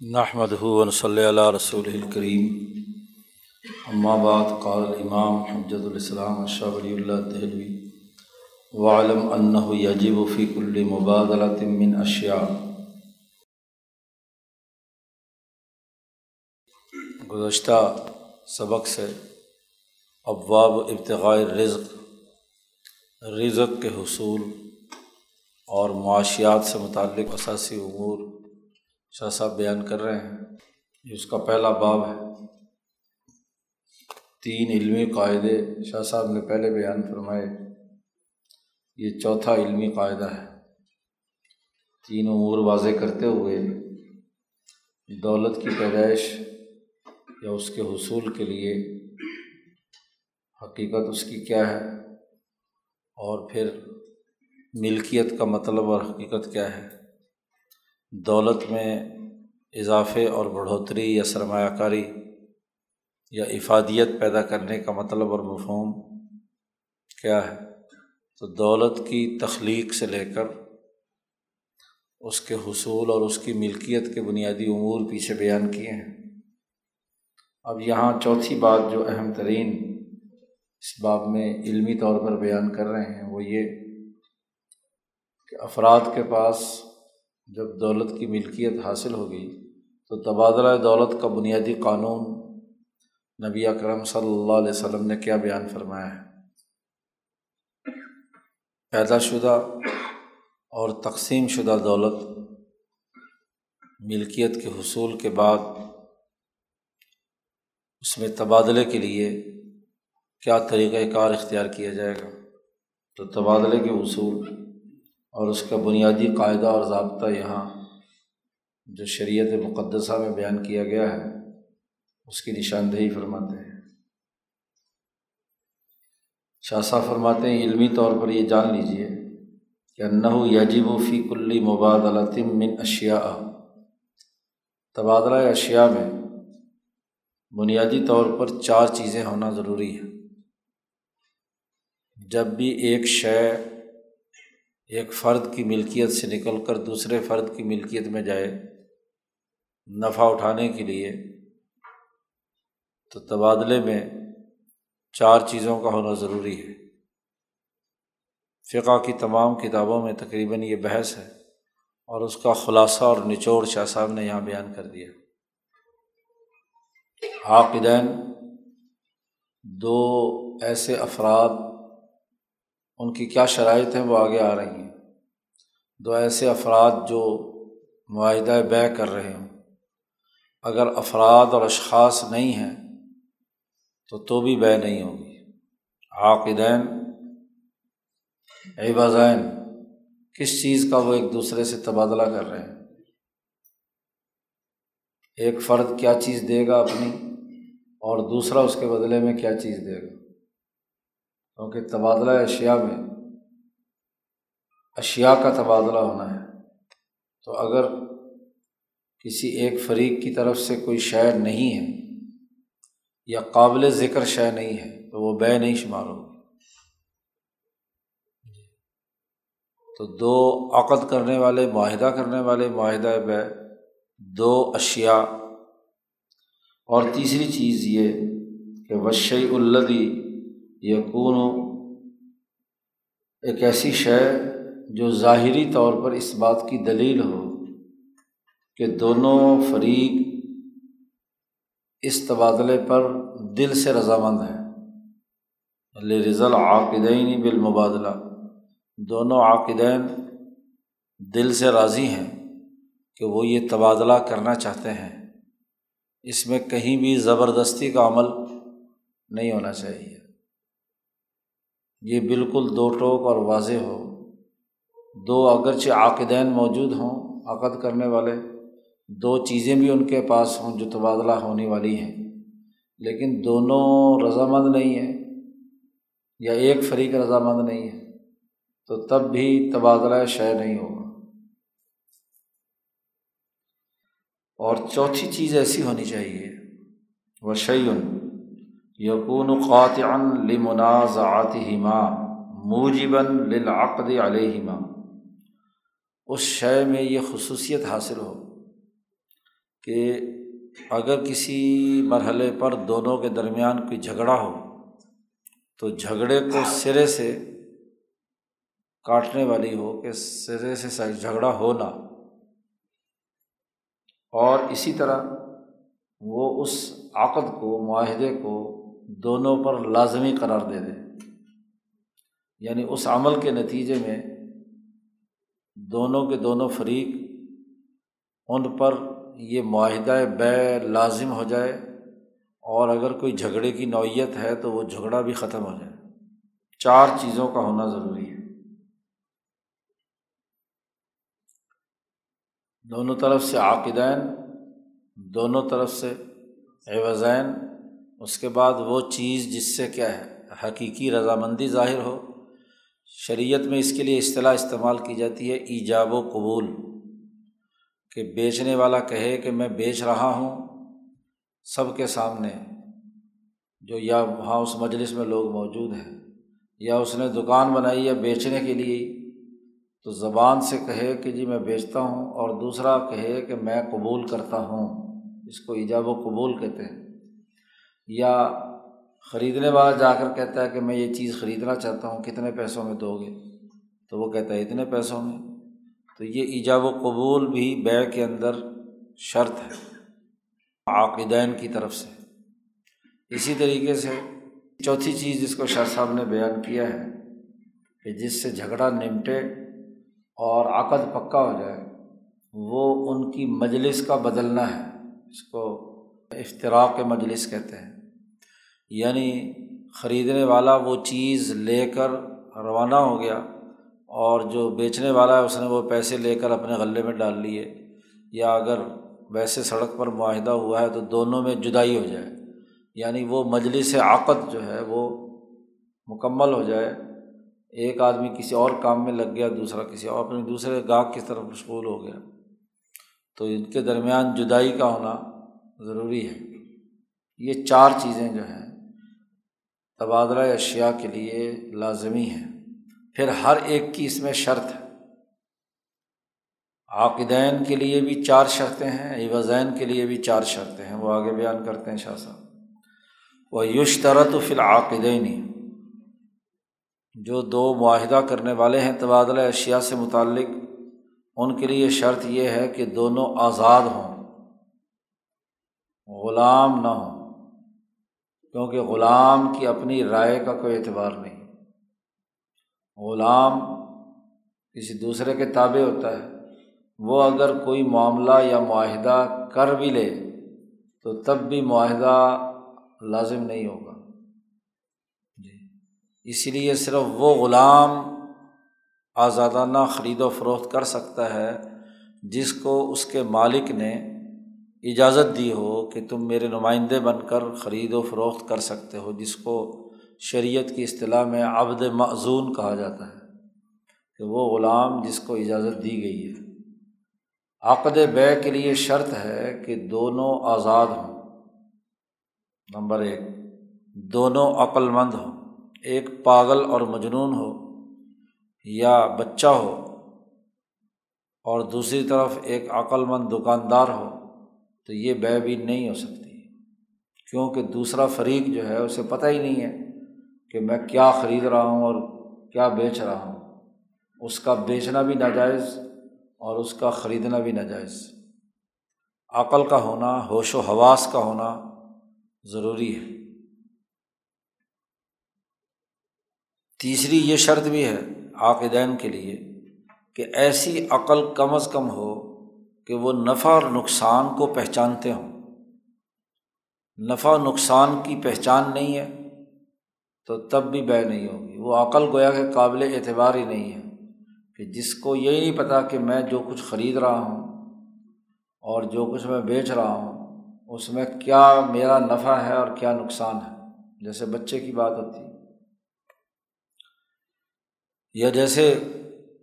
نحمد ہُون صلی اللہ رسول الکریم بعد، قال الامام حجت الاسلام شاہ ولی اللہ دہلوی وعلم انہ یجب فی کل مبادلۃ من اشیاء گزشتہ سبق سے ابواب ابتغاء رزق رزق کے حصول اور معاشیات سے متعلق اثاثی امور شاہ صاحب بیان کر رہے ہیں۔ یہ اس کا پہلا باب ہے۔ تین علمی قاعدے شاہ صاحب نے پہلے بیان فرمائے۔ یہ چوتھا علمی قاعدہ ہے۔ تین امور واضح کرتے ہوئے دولت کی پیدائش یا اس کے حصول کے لیے حقیقت اس کی کیا ہے اور پھر ملکیت کا مطلب اور حقیقت کیا ہے۔ دولت میں اضافے اور بڑھوتری یا سرمایہ کاری یا افادیت پیدا کرنے کا مطلب اور مفہوم کیا ہے؟ تو دولت کی تخلیق سے لے کر اس کے حصول اور اس کی ملکیت کے بنیادی امور پیچھے بیان کیے ہیں۔ اب یہاں چوتھی بات جو اہم ترین اس باب میں علمی طور پر بیان کر رہے ہیں وہ یہ کہ افراد کے پاس جب دولت کی ملکیت حاصل ہوگی تو تبادلہ دولت کا بنیادی قانون نبی اکرم صلی اللہ علیہ وسلم نے کیا بیان فرمایا ہے؟ پیدا شدہ اور تقسیم شدہ دولت ملکیت کے حصول کے بعد اس میں تبادلے کے لیے کیا طریقۂ کار اختیار کیا جائے گا؟ تو تبادلے کے حصول اور اس کا بنیادی قاعدہ اور ضابطہ یہاں جو شریعت مقدسہ میں بیان کیا گیا ہے، اس کی نشاندہی فرماتے ہیں۔ شاہ فرماتے ہیں، علمی طور پر یہ جان لیجیے کہ انّ یجب و فی کلی مبادلتم من اشیا تبادلہ اشیاء میں بنیادی طور پر چار چیزیں ہونا ضروری ہے جب بھی ایک شے ایک فرد کی ملکیت سے نکل کر دوسرے فرد کی ملکیت میں جائے نفع اٹھانے کے لیے، تو تبادلے میں چار چیزوں کا ہونا ضروری ہے۔ فقہ کی تمام کتابوں میں تقریباً یہ بحث ہے اور اس کا خلاصہ اور نچوڑ شاہ صاحب نے یہاں بیان کر دیا۔ عاقدین دو ایسے افراد ان کی کیا شرائط ہیں وہ آگے آ رہی ہیں۔ دو ایسے افراد جو معاہدہ بے کر رہے ہوں۔ اگر افراد اور اشخاص نہیں ہیں تو تو بھی بے نہیں ہوگی۔ عاقدین عبازین کس چیز کا وہ ایک دوسرے سے تبادلہ کر رہے ہیں؟ ایک فرد کیا چیز دے گا اپنی اور دوسرا اس کے بدلے میں کیا چیز دے گا؟ کیونکہ تبادلہ اشیا میں اشیا کا تبادلہ ہونا ہے۔ تو اگر کسی ایک فریق کی طرف سے کوئی شے نہیں ہے یا قابل ذکر شے نہیں ہے تو وہ بے نہیں شمار ہوگی۔ تو دو عقد کرنے والے، معاہدہ کرنے والے، معاہدہ بے، دو اشیا اور تیسری چیز یہ کہ وشی الدی یقون ایک ایسی شے جو ظاہری طور پر اس بات کی دلیل ہو کہ دونوں فریق اس تبادلے پر دل سے رضامند ہیں۔ رضا عاقدین بالمبادلہ۔ دونوں عاقدین دل سے راضی ہیں کہ وہ یہ تبادلہ کرنا چاہتے ہیں۔ اس میں کہیں بھی زبردستی کا عمل نہیں ہونا چاہیے۔ یہ بالکل دو ٹوک اور واضح ہو۔ دو اگرچہ عاقدین موجود ہوں، عقد کرنے والے، دو چیزیں بھی ان کے پاس ہوں جو تبادلہ ہونے والی ہیں۔ لیکن دونوں رضامند نہیں ہیں، یا ایک فریق رضامند نہیں ہے تو تب بھی تبادلہ شے نہیں ہوگا۔ اور چوتھی چیز ایسی ہونی چاہیے وہ شعین یقون قاطع لمنازعاتہما موجباً للعقد علیہما۔ اس شے میں یہ خصوصیت حاصل ہو کہ اگر کسی مرحلے پر دونوں کے درمیان کوئی جھگڑا ہو، تو جھگڑے کو سرے سے کاٹنے والی ہو کہ سرے سے جھگڑا ہو نہ اور اسی طرح وہ اس عقد کو، معاہدے کو دونوں پر لازمی قرار دے دے۔ یعنی اس عمل کے نتیجے میں دونوں کے دونوں فریق ان پر یہ معاہدہ بے لازم ہو جائے اور اگر کوئی جھگڑے کی نوعیت ہے تو وہ جھگڑا بھی ختم ہو جائے۔ چار چیزوں کا ہونا ضروری ہے۔ دونوں طرف سے عاقدین، دونوں طرف سے عوضین اس کے بعد وہ چیز جس سے کیا ہے، حقیقی رضامندی ظاہر ہو، شریعت میں اس کے لیے اصطلاح استعمال کی جاتی ہے، ایجاب و قبول، کہ بیچنے والا کہے کہ میں بیچ رہا ہوں سب کے سامنے، جو یا وہاں اس مجلس میں لوگ موجود ہیں، یا اس نے دکان بنائی ہے بیچنے کے لیے، تو زبان سے کہے کہ جی میں بیچتا ہوں اور دوسرا کہے کہ میں قبول کرتا ہوں، اس کو ایجاب و قبول کہتے ہیں۔ یا خریدنے والا جا کر کہتا ہے کہ میں یہ چیز خریدنا چاہتا ہوں، کتنے پیسوں میں دو گے؟ تو وہ کہتا ہے اتنے پیسوں میں۔ تو یہ ایجاب و قبول بھی بے کے اندر شرط ہے، عاقدین کی طرف سے۔ اسی طریقے سے چوتھی چیز جس کو شاہ صاحب نے بیان کیا ہے کہ جس سے جھگڑا نمٹے اور عقد پکا ہو جائے، وہ ان کی مجلس کا بدلنا ہے، اس کو افطراک مجلس کہتے ہیں۔ یعنی خریدنے والا وہ چیز لے کر روانہ ہو گیا اور جو بیچنے والا ہے اس نے وہ پیسے لے کر اپنے غلے میں ڈال لیے، یا اگر ویسے سڑک پر معاہدہ ہوا ہے تو دونوں میں جدائی ہو جائے۔ یعنی وہ مجلس عقد جو ہے وہ مکمل ہو جائے۔ ایک آدمی کسی اور کام میں لگ گیا، دوسرا کسی اور اپنے دوسرے گاہک کی طرف مشغول ہو گیا۔ تو ان کے درمیان جدائی کا ہونا ضروری ہے۔ یہ چار چیزیں جو ہیں تبادلہ اشیا کے لیے لازمی ہیں۔ پھر ہر ایک کی اس میں شرط ہے۔ عاقدین کے لیے بھی چار شرطیں ہیں ایوزین کے لیے بھی چار شرطیں ہیں۔ وہ آگے بیان کرتے ہیں شاہ صاحب۔ وہ یشترت فی العقدین جو دو معاہدہ کرنے والے ہیں تبادلہ اشیا سے متعلق، ان کے لیے شرط یہ ہے کہ دونوں آزاد ہوں، غلام نہ ہوں۔ کیونکہ غلام کی اپنی رائے کا کوئی اعتبار نہیں۔ غلام کسی دوسرے کے تابع ہوتا ہے۔ وہ اگر کوئی معاملہ یا معاہدہ کر بھی لے تو تب بھی معاہدہ لازم نہیں ہوگا۔ جی۔ اسی لیے صرف وہ غلام آزادانہ خرید و فروخت کر سکتا ہے جس کو اس کے مالک نے اجازت دی ہو کہ تم میرے نمائندے بن کر خرید و فروخت کر سکتے ہو، جس کو شریعت کی اصطلاح میں عبد معذون کہا جاتا ہے، کہ وہ غلام جس کو اجازت دی گئی ہے۔ عقد بے کے لیے شرط ہے کہ دونوں آزاد ہوں۔ نمبر ایک، دونوں عقل مند ہوں۔ ایک پاگل اور مجنون ہو یا بچہ ہو۔ اور دوسری طرف ایک عقل مند دکاندار ہو۔ تو یہ بے بھی نہیں ہو سکتی۔ کیونکہ دوسرا فریق جو ہے، اسے پتہ ہی نہیں ہے کہ میں کیا خرید رہا ہوں اور کیا بیچ رہا ہوں۔ اس کا بیچنا بھی ناجائز اور اس کا خریدنا بھی ناجائز۔ عقل کا ہونا، ہوش و حواس کا ہونا ضروری ہے۔ تیسری یہ شرط بھی ہے عاقدین کے لیے کہ ایسی عقل کم از کم ہو کہ وہ نفع اور نقصان کو پہچانتے ہوں۔ نفع نقصان کی پہچان نہیں ہے تو تب بھی بے نہیں ہوگی۔ وہ عقل گویا کہ قابل اعتبار ہی نہیں ہے کہ جس کو یہی نہیں پتہ کہ میں جو کچھ خرید رہا ہوں اور جو کچھ میں بیچ رہا ہوں، اس میں کیا میرا نفع ہے اور کیا نقصان ہے؟ جیسے بچے کی بات ہوتی۔ یا جیسے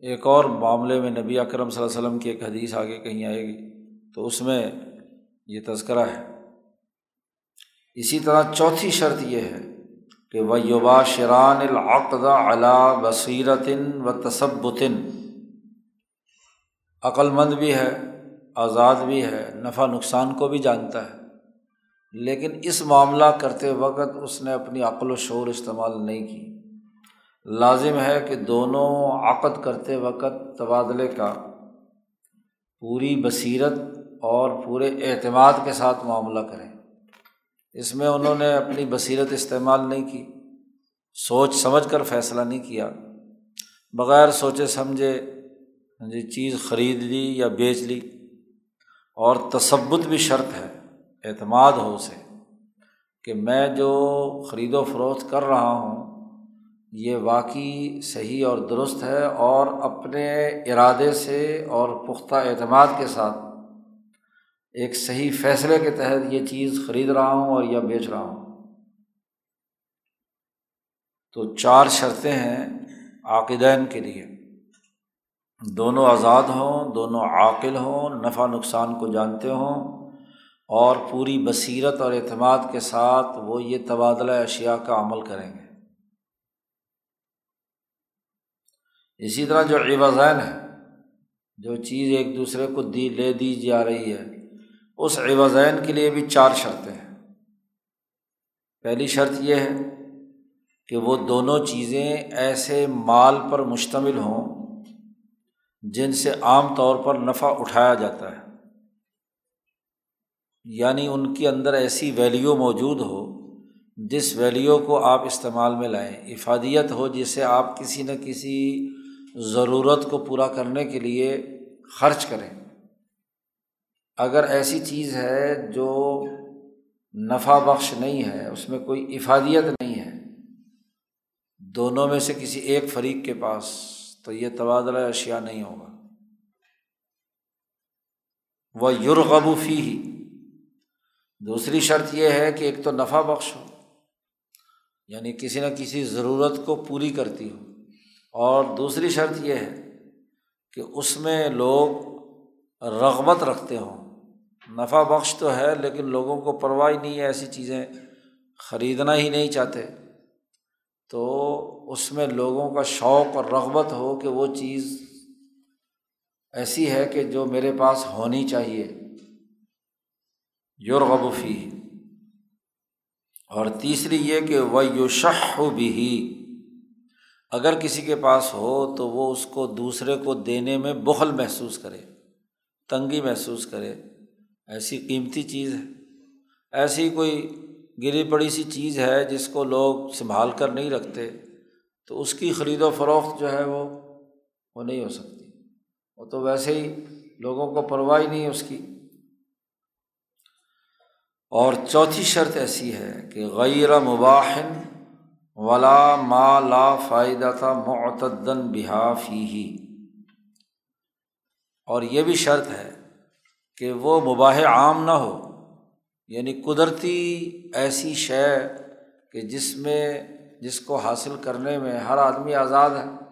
ایک اور معاملے میں نبی اکرم صلی اللہ علیہ وسلم کی ایک حدیث آگے کہیں آئے گی، تو اس میں یہ تذکرہ ہے۔ اسی طرح چوتھی شرط یہ ہے کہ وہ یوبا شران العقد علا بصیرتن و تصبتن عقل مند بھی ہے، آزاد بھی ہے، نفع نقصان کو بھی جانتا ہے۔ لیکن اس معاملہ کرتے وقت اس نے اپنی عقل و شعور استعمال نہیں کی۔ لازم ہے کہ دونوں عقد کرتے وقت تبادلے کا پوری بصیرت اور پورے اعتماد کے ساتھ معاملہ کریں۔ اس میں انہوں نے اپنی بصیرت استعمال نہیں کی، سوچ سمجھ کر فیصلہ نہیں کیا۔ بغیر سوچے سمجھے ہاں جی چیز خرید لی یا بیچ لی۔ اور تصبت بھی شرط ہے، اعتماد ہو اسے کہ میں جو خرید و فروخت کر رہا ہوں یہ واقعی صحیح اور درست ہے اور اپنے ارادے سے اور پختہ اعتماد کے ساتھ ایک صحیح فیصلے کے تحت یہ چیز خرید رہا ہوں اور یا بیچ رہا ہوں۔ تو چار شرطیں ہیں عاقدین کے لیے۔ دونوں آزاد ہوں، دونوں عاقل ہوں، نفع نقصان کو جانتے ہوں اور پوری بصیرت اور اعتماد کے ساتھ وہ یہ تبادلہ اشیا کا عمل کریں گے۔ اسی طرح جو عوضین ہے جو چیز ایک دوسرے کو دی، لے دی جا رہی ہے، اس عوضین کے لیے بھی چار شرطیں ہیں۔ پہلی شرط یہ ہے کہ وہ دونوں چیزیں ایسے مال پر مشتمل ہوں جن سے عام طور پر نفع اٹھایا جاتا ہے۔ یعنی ان کے اندر ایسی ویلیو موجود ہو، جس ویلیو کو آپ استعمال میں لائیں۔ افادیت ہو جسے آپ کسی نہ کسی ضرورت کو پورا کرنے کے لیے خرچ کریں۔ اگر ایسی چیز ہے جو نفع بخش نہیں ہے، اس میں کوئی افادیت نہیں ہے، دونوں میں سے کسی ایک فریق کے پاس تو یہ تبادلہ اشیا نہیں ہوگا۔ وہ یورغبوفی ہی دوسری شرط یہ ہے کہ ایک تو نفع بخش ہو یعنی کسی نہ کسی ضرورت کو پوری کرتی ہو۔ اور دوسری شرط یہ ہے کہ اس میں لوگ رغبت رکھتے ہوں۔ نفع بخش تو ہے، لیکن لوگوں کو پرواہ نہیں ہے، ایسی چیزیں خریدنا ہی نہیں چاہتے۔ تو اس میں لوگوں کا شوق اور رغبت ہو کہ وہ چیز ایسی ہے کہ جو میرے پاس ہونی چاہیے۔ یورغبفی اور تیسری یہ کہ وہ یو شہ بھی اگر کسی کے پاس ہو تو وہ اس کو دوسرے کو دینے میں بخل محسوس کرے، تنگی محسوس کرے۔ ایسی قیمتی چیز ہے۔ ایسی کوئی گری پڑی سی چیز ہے جس کو لوگ سنبھال کر نہیں رکھتے، تو اس کی خرید و فروخت جو ہے وہ وہ نہیں ہو سکتی۔ وہ تو ویسے ہی لوگوں کو پرواہ نہیں اس کی۔ اور چوتھی شرط ایسی ہے کہ غیر مباحن ولا ما لا فائدہ تھا معتدن بحافی ہی اور یہ بھی شرط ہے کہ وہ مباح عام نہ ہو یعنی قدرتی ایسی شے کہ جس میں، جس کو حاصل کرنے میں ہر آدمی آزاد ہے،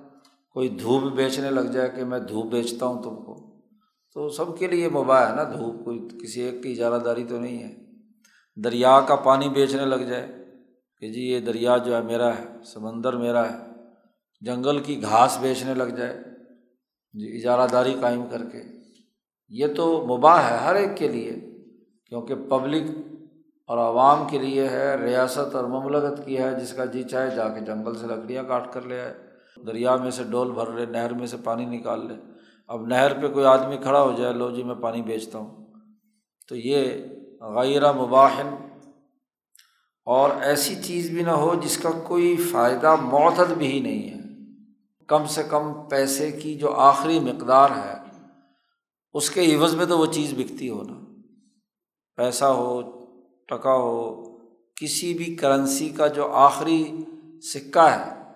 کوئی دھوپ بیچنے لگ جائے کہ میں دھوپ بیچتا ہوں تم کو۔ تو سب کے لیے مباح ہے نا دھوپ، کوئی کسی ایک کی اجارہ داری تو نہیں ہے۔ دریا کا پانی بیچنے لگ جائے۔ کہ جی یہ دریا جو ہے میرا ہے، سمندر میرا ہے، جنگل کی گھاس بیچنے لگ جائے جی اجارہ داری قائم کر کے۔ یہ تو مباح ہے ہر ایک کے لیے، کیونکہ پبلک اور عوام کے لیے ہے، ریاست اور مملکت کی ہے، جس کا جی چاہے جا کے جنگل سے لکڑیاں کاٹ کر لے آئے، دریا میں سے ڈول بھر لے، نہر میں سے پانی نکال لے۔ اب نہر پہ کوئی آدمی کھڑا ہو جائے، لو جی میں پانی بیچتا ہوں۔ تو یہ غیر مباحن اور ایسی چیز بھی نہ ہو جس کا کوئی فائدہ معتد بھی ہی نہیں ہے۔ کم سے کم پیسے کی جو آخری مقدار ہے، اس کے عوض میں تو وہ چیز بکتی ہو نا۔ پیسہ ہو، ٹکا ہو، کسی بھی کرنسی کا جو آخری سکہ ہے،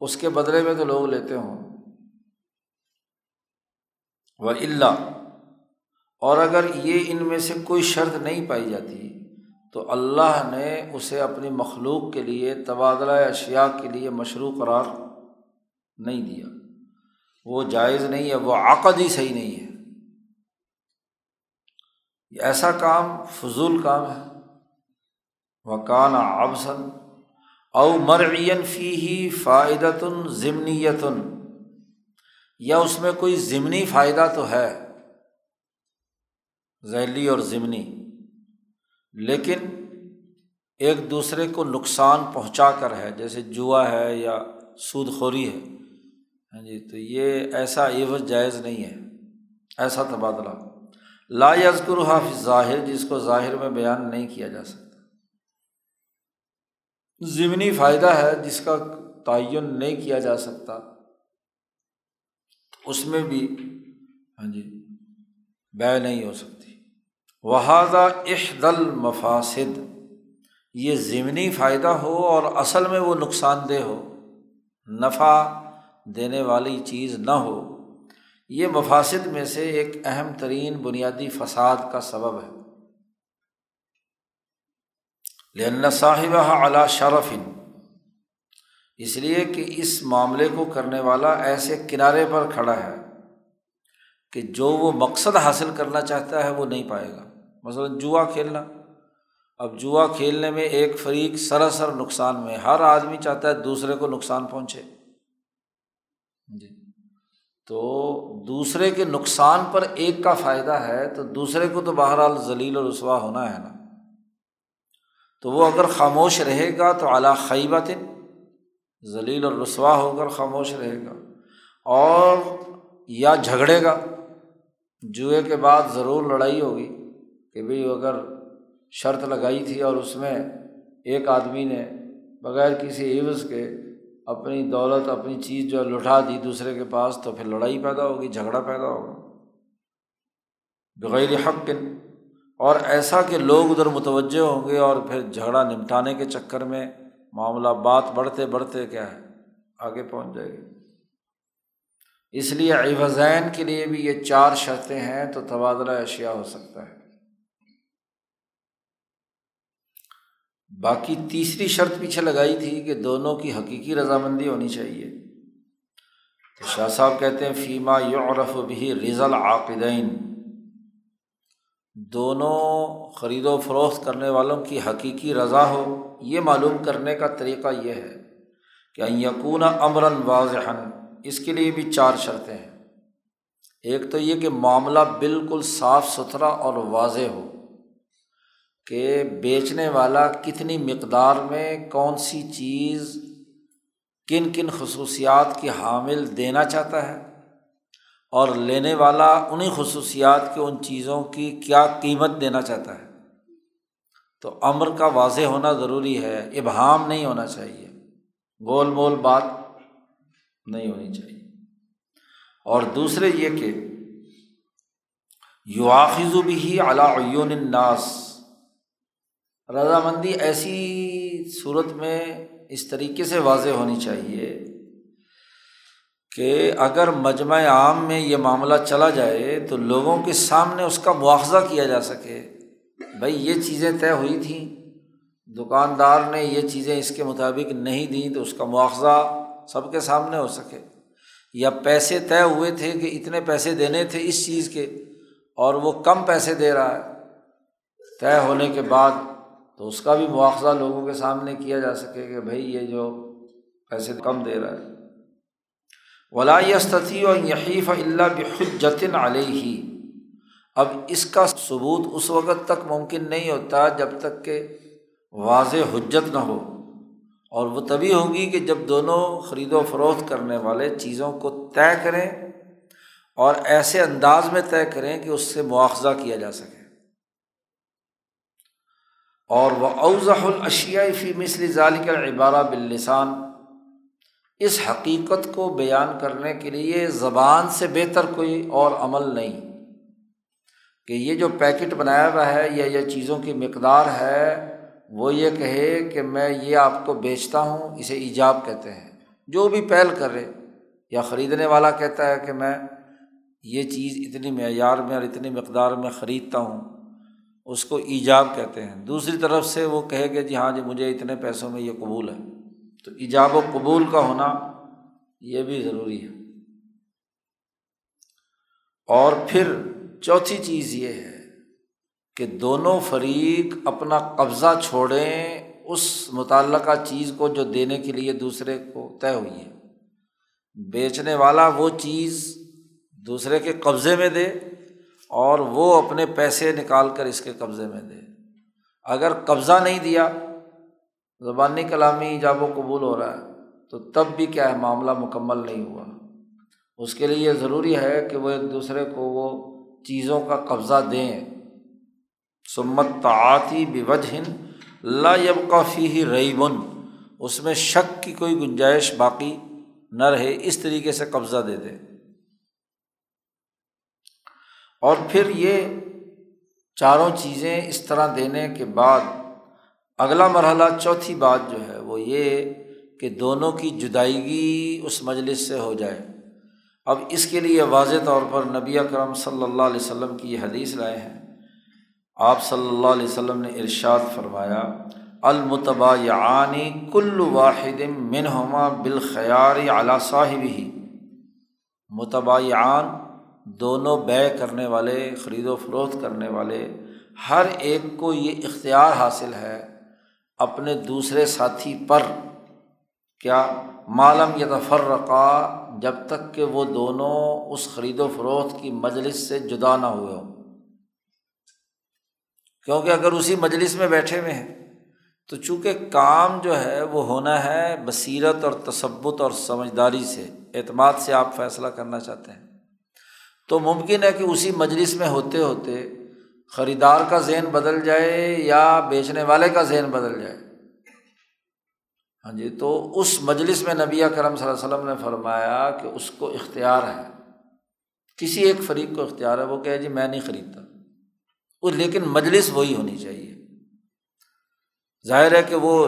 اس کے بدلے میں تو لوگ لیتے ہوں۔ و اللہ اور اگر یہ ان میں سے کوئی شرط نہیں پائی جاتی تو اللہ نے اسے اپنی مخلوق کے لیے تبادلہ اشیا کے لیے مشروع قرار نہیں دیا۔ وہ جائز نہیں ہے، وہ عقد ہی صحیح نہیں ہے۔ یہ ایسا کام، فضول کام ہے۔ وکان آبسن او مرعین فی ہی فائدتن ضمنیتن۔ یا اس میں کوئی ضمنی فائدہ تو ہے، ذیلی اور ضمنی۔ لیکن ایک دوسرے کو نقصان پہنچا کر ہے، جیسے جوا ہے یا سود خوری ہے۔ ہاں جی تو یہ ایسا عوض جائز نہیں ہے، ایسا تبادلہ۔ لا یزکر حافظ ظاہر جس کو ظاہر میں بیان نہیں کیا جا سکتا۔ ضمنی فائدہ ہے، جس کا تعین نہیں کیا جا سکتا۔ اس میں بھی ہاں جی بے نہیں ہو سکتی وہذا احدل مفاصد یہ ضمنی فائدہ ہو اور اصل میں وہ نقصان دہ ہو۔ نفع دینے والی چیز نہ ہو۔ یہ مفاصد میں سے ایک اہم ترین بنیادی فساد کا سبب ہے۔ لن صاحب اعلیٰ شرفن اس لیے کہ اس معاملے کو کرنے والا ایسے کنارے پر کھڑا ہے کہ جو وہ مقصد حاصل کرنا چاہتا ہے وہ نہیں پائے گا۔ مثلاً جوا کھیلنا۔ اب جوا کھیلنے میں ایک فریق سراسر نقصان میں ہر آدمی چاہتا ہے دوسرے کو نقصان پہنچے۔ جی۔ تو دوسرے کے نقصان پر ایک کا فائدہ ہے، تو دوسرے کو تو بہرحال ذلیل و رسوا ہونا ہے نا۔ تو وہ اگر خاموش رہے گا تو اعلیٰ خیبت ذلیل اور رسوا ہو کر خاموش رہے گا۔ اور یا جھگڑے گا۔ جوئے کے بعد ضرور لڑائی ہوگی۔ کہ بھائی اگر شرط لگائی تھی اور اس میں ایک آدمی نے بغیر کسی عوض کے اپنی دولت، اپنی چیز جو لٹا دی دوسرے کے پاس، تو پھر لڑائی پیدا ہوگی، جھگڑا پیدا ہوگا۔ بغیر حق اور ایسا کہ لوگ ادھر متوجہ ہوں گے اور پھر جھگڑا نمٹانے کے چکر میں معاملہ بات بڑھتے بڑھتے کیا ہے؟ آگے پہنچ جائے گی۔ اس لیے عوضین کے لیے بھی یہ چار شرطیں ہیں تو تبادلہ اشیا ہو سکتا ہے۔ باقی تیسری شرط پیچھے لگائی تھی کہ دونوں کی حقیقی رضامندی ہونی چاہیے۔ تو شاہ صاحب کہتے ہیں، فیما یعرف بھی رضل عاقدین دونوں خرید و فروخت کرنے والوں کی حقیقی رضا ہو، یہ معلوم کرنے کا طریقہ یہ ہے کہ یقون امراً واضح اس کے لیے بھی چار شرطیں ہیں۔ ایک تو یہ کہ معاملہ بالکل صاف ستھرا اور واضح ہو۔ کہ بیچنے والا کتنی مقدار میں کون سی چیز کن کن خصوصیات کی حامل دینا چاہتا ہے اور لینے والا انہیں خصوصیات کے ان چیزوں کی کیا قیمت دینا چاہتا ہے۔ تو امر کا واضح ہونا ضروری ہے، ابہام نہیں ہونا چاہیے۔ گول مول بات نہیں ہونی چاہیے۔ اور دوسرے یہ کہ یواخذ بھی علاعین الناس۔ رضامندی ایسی صورت میں اس طریقے سے واضح ہونی چاہیے کہ اگر مجمع عام میں یہ معاملہ چلا جائے تو لوگوں کے سامنے اس کا مواخذہ کیا جا سکے۔ بھائی یہ چیزیں طے ہوئی تھیں، دکاندار نے یہ چیزیں اس کے مطابق نہیں دیں تو اس کا مواخذہ سب کے سامنے ہو سکے۔ یا پیسے طے ہوئے تھے کہ اتنے پیسے دینے تھے اس چیز کے اور وہ کم پیسے دے رہا ہے۔ طے ہونے کے بعد تو اس کا بھی مواخذہ لوگوں کے سامنے کیا جا سکے کہ بھائی یہ جو پیسے کم دے رہا ہے۔ ولاستتی و یحیف اللہ بحجتن علیہ اب اس کا ثبوت اس وقت تک ممکن نہیں ہوتا جب تک کہ واضح حجت نہ ہو۔ اور وہ تبھی ہوگی کہ جب دونوں خرید و فروخت کرنے والے چیزوں کو طے کریں اور ایسے انداز میں طے کریں کہ اس سے مواخذہ کیا جا سکے۔ اور وہ اوضح الاشیا فی مثل ظالق عبارہ باللسان۔ اس حقیقت کو بیان کرنے کے لیے زبان سے بہتر کوئی اور عمل نہیں۔ کہ یہ جو پیکٹ بنایا ہوا ہے یا یہ چیزوں کی مقدار ہے، وہ یہ کہے کہ میں یہ آپ کو بیچتا ہوں، اسے ایجاب کہتے ہیں۔ جو بھی پہل کرے یا خریدنے والا کہتا ہے کہ میں یہ چیز اتنی معیار میں اور اتنی مقدار میں خریدتا ہوں اس کو ایجاب کہتے ہیں۔ دوسری طرف سے وہ کہے کہ جی ہاں جی مجھے اتنے پیسوں میں یہ قبول ہے۔ تو ایجاب و قبول کا ہونا یہ بھی ضروری ہے۔ اور پھر چوتھی چیز یہ ہے کہ دونوں فریق اپنا قبضہ چھوڑیں اس متعلقہ چیز کو جو دینے کے لیے دوسرے کو طے ہوئی ہے۔ بیچنے والا وہ چیز دوسرے کے قبضے میں دے اور وہ اپنے پیسے نکال کر اس کے قبضے میں دے۔ اگر قبضہ نہیں دیا، زبانی کلامی جب وہ قبول ہو رہا ہے، تو تب بھی کیا ہے؟ معاملہ مکمل نہیں ہوا۔ اس کے لیے یہ ضروری ہے کہ وہ ایک دوسرے کو وہ چیزوں کا قبضہ دیں۔ سمت تعاتی بوجہ لا یبقا فی ریبن اس میں شک کی کوئی گنجائش باقی نہ رہے، اس طریقے سے قبضہ دے دے اور پھر یہ چاروں چیزیں اس طرح دینے کے بعد اگلا مرحلہ چوتھی بات جو ہے وہ یہ کہ دونوں کی جدائیگی اس مجلس سے ہو جائے۔ اب اس کے لیے واضح طور پر نبی کرم صلی اللہ علیہ وسلم کی یہ حدیث لائے ہیں۔ آپ صلی اللہ علیہ وسلم نے ارشاد فرمایا المتبا یعنی کل واحد منہما بالخیار اعلیٰ صاحب ہی متبایان دونوں بے کرنے والے، خرید و فروخت کرنے والے، ہر ایک کو یہ اختیار حاصل ہے اپنے دوسرے ساتھی پر۔ کیا معلوم یا تفرقہ جب تک کہ وہ دونوں اس خرید و فروخت کی مجلس سے جدا نہ ہوئے ہوں۔ کیونکہ اگر اسی مجلس میں بیٹھے ہوئے ہیں، تو چونکہ کام جو ہے وہ ہونا ہے بصیرت اور تصبت اور سمجھداری سے، اعتماد سے آپ فیصلہ کرنا چاہتے ہیں۔ تو ممکن ہے کہ اسی مجلس میں ہوتے ہوتے خریدار کا ذہن بدل جائے یا بیچنے والے کا ذہن بدل جائے۔ ہاں جی تو اس مجلس میں نبی کرم صلی اللہ علیہ وسلم نے فرمایا کہ اس کو اختیار ہے۔ کسی ایک فریق کو اختیار ہے، وہ کہ جی میں نہیں خریدتا۔ وہ لیکن مجلس وہی ہونی چاہیے۔ ظاہر ہے کہ وہ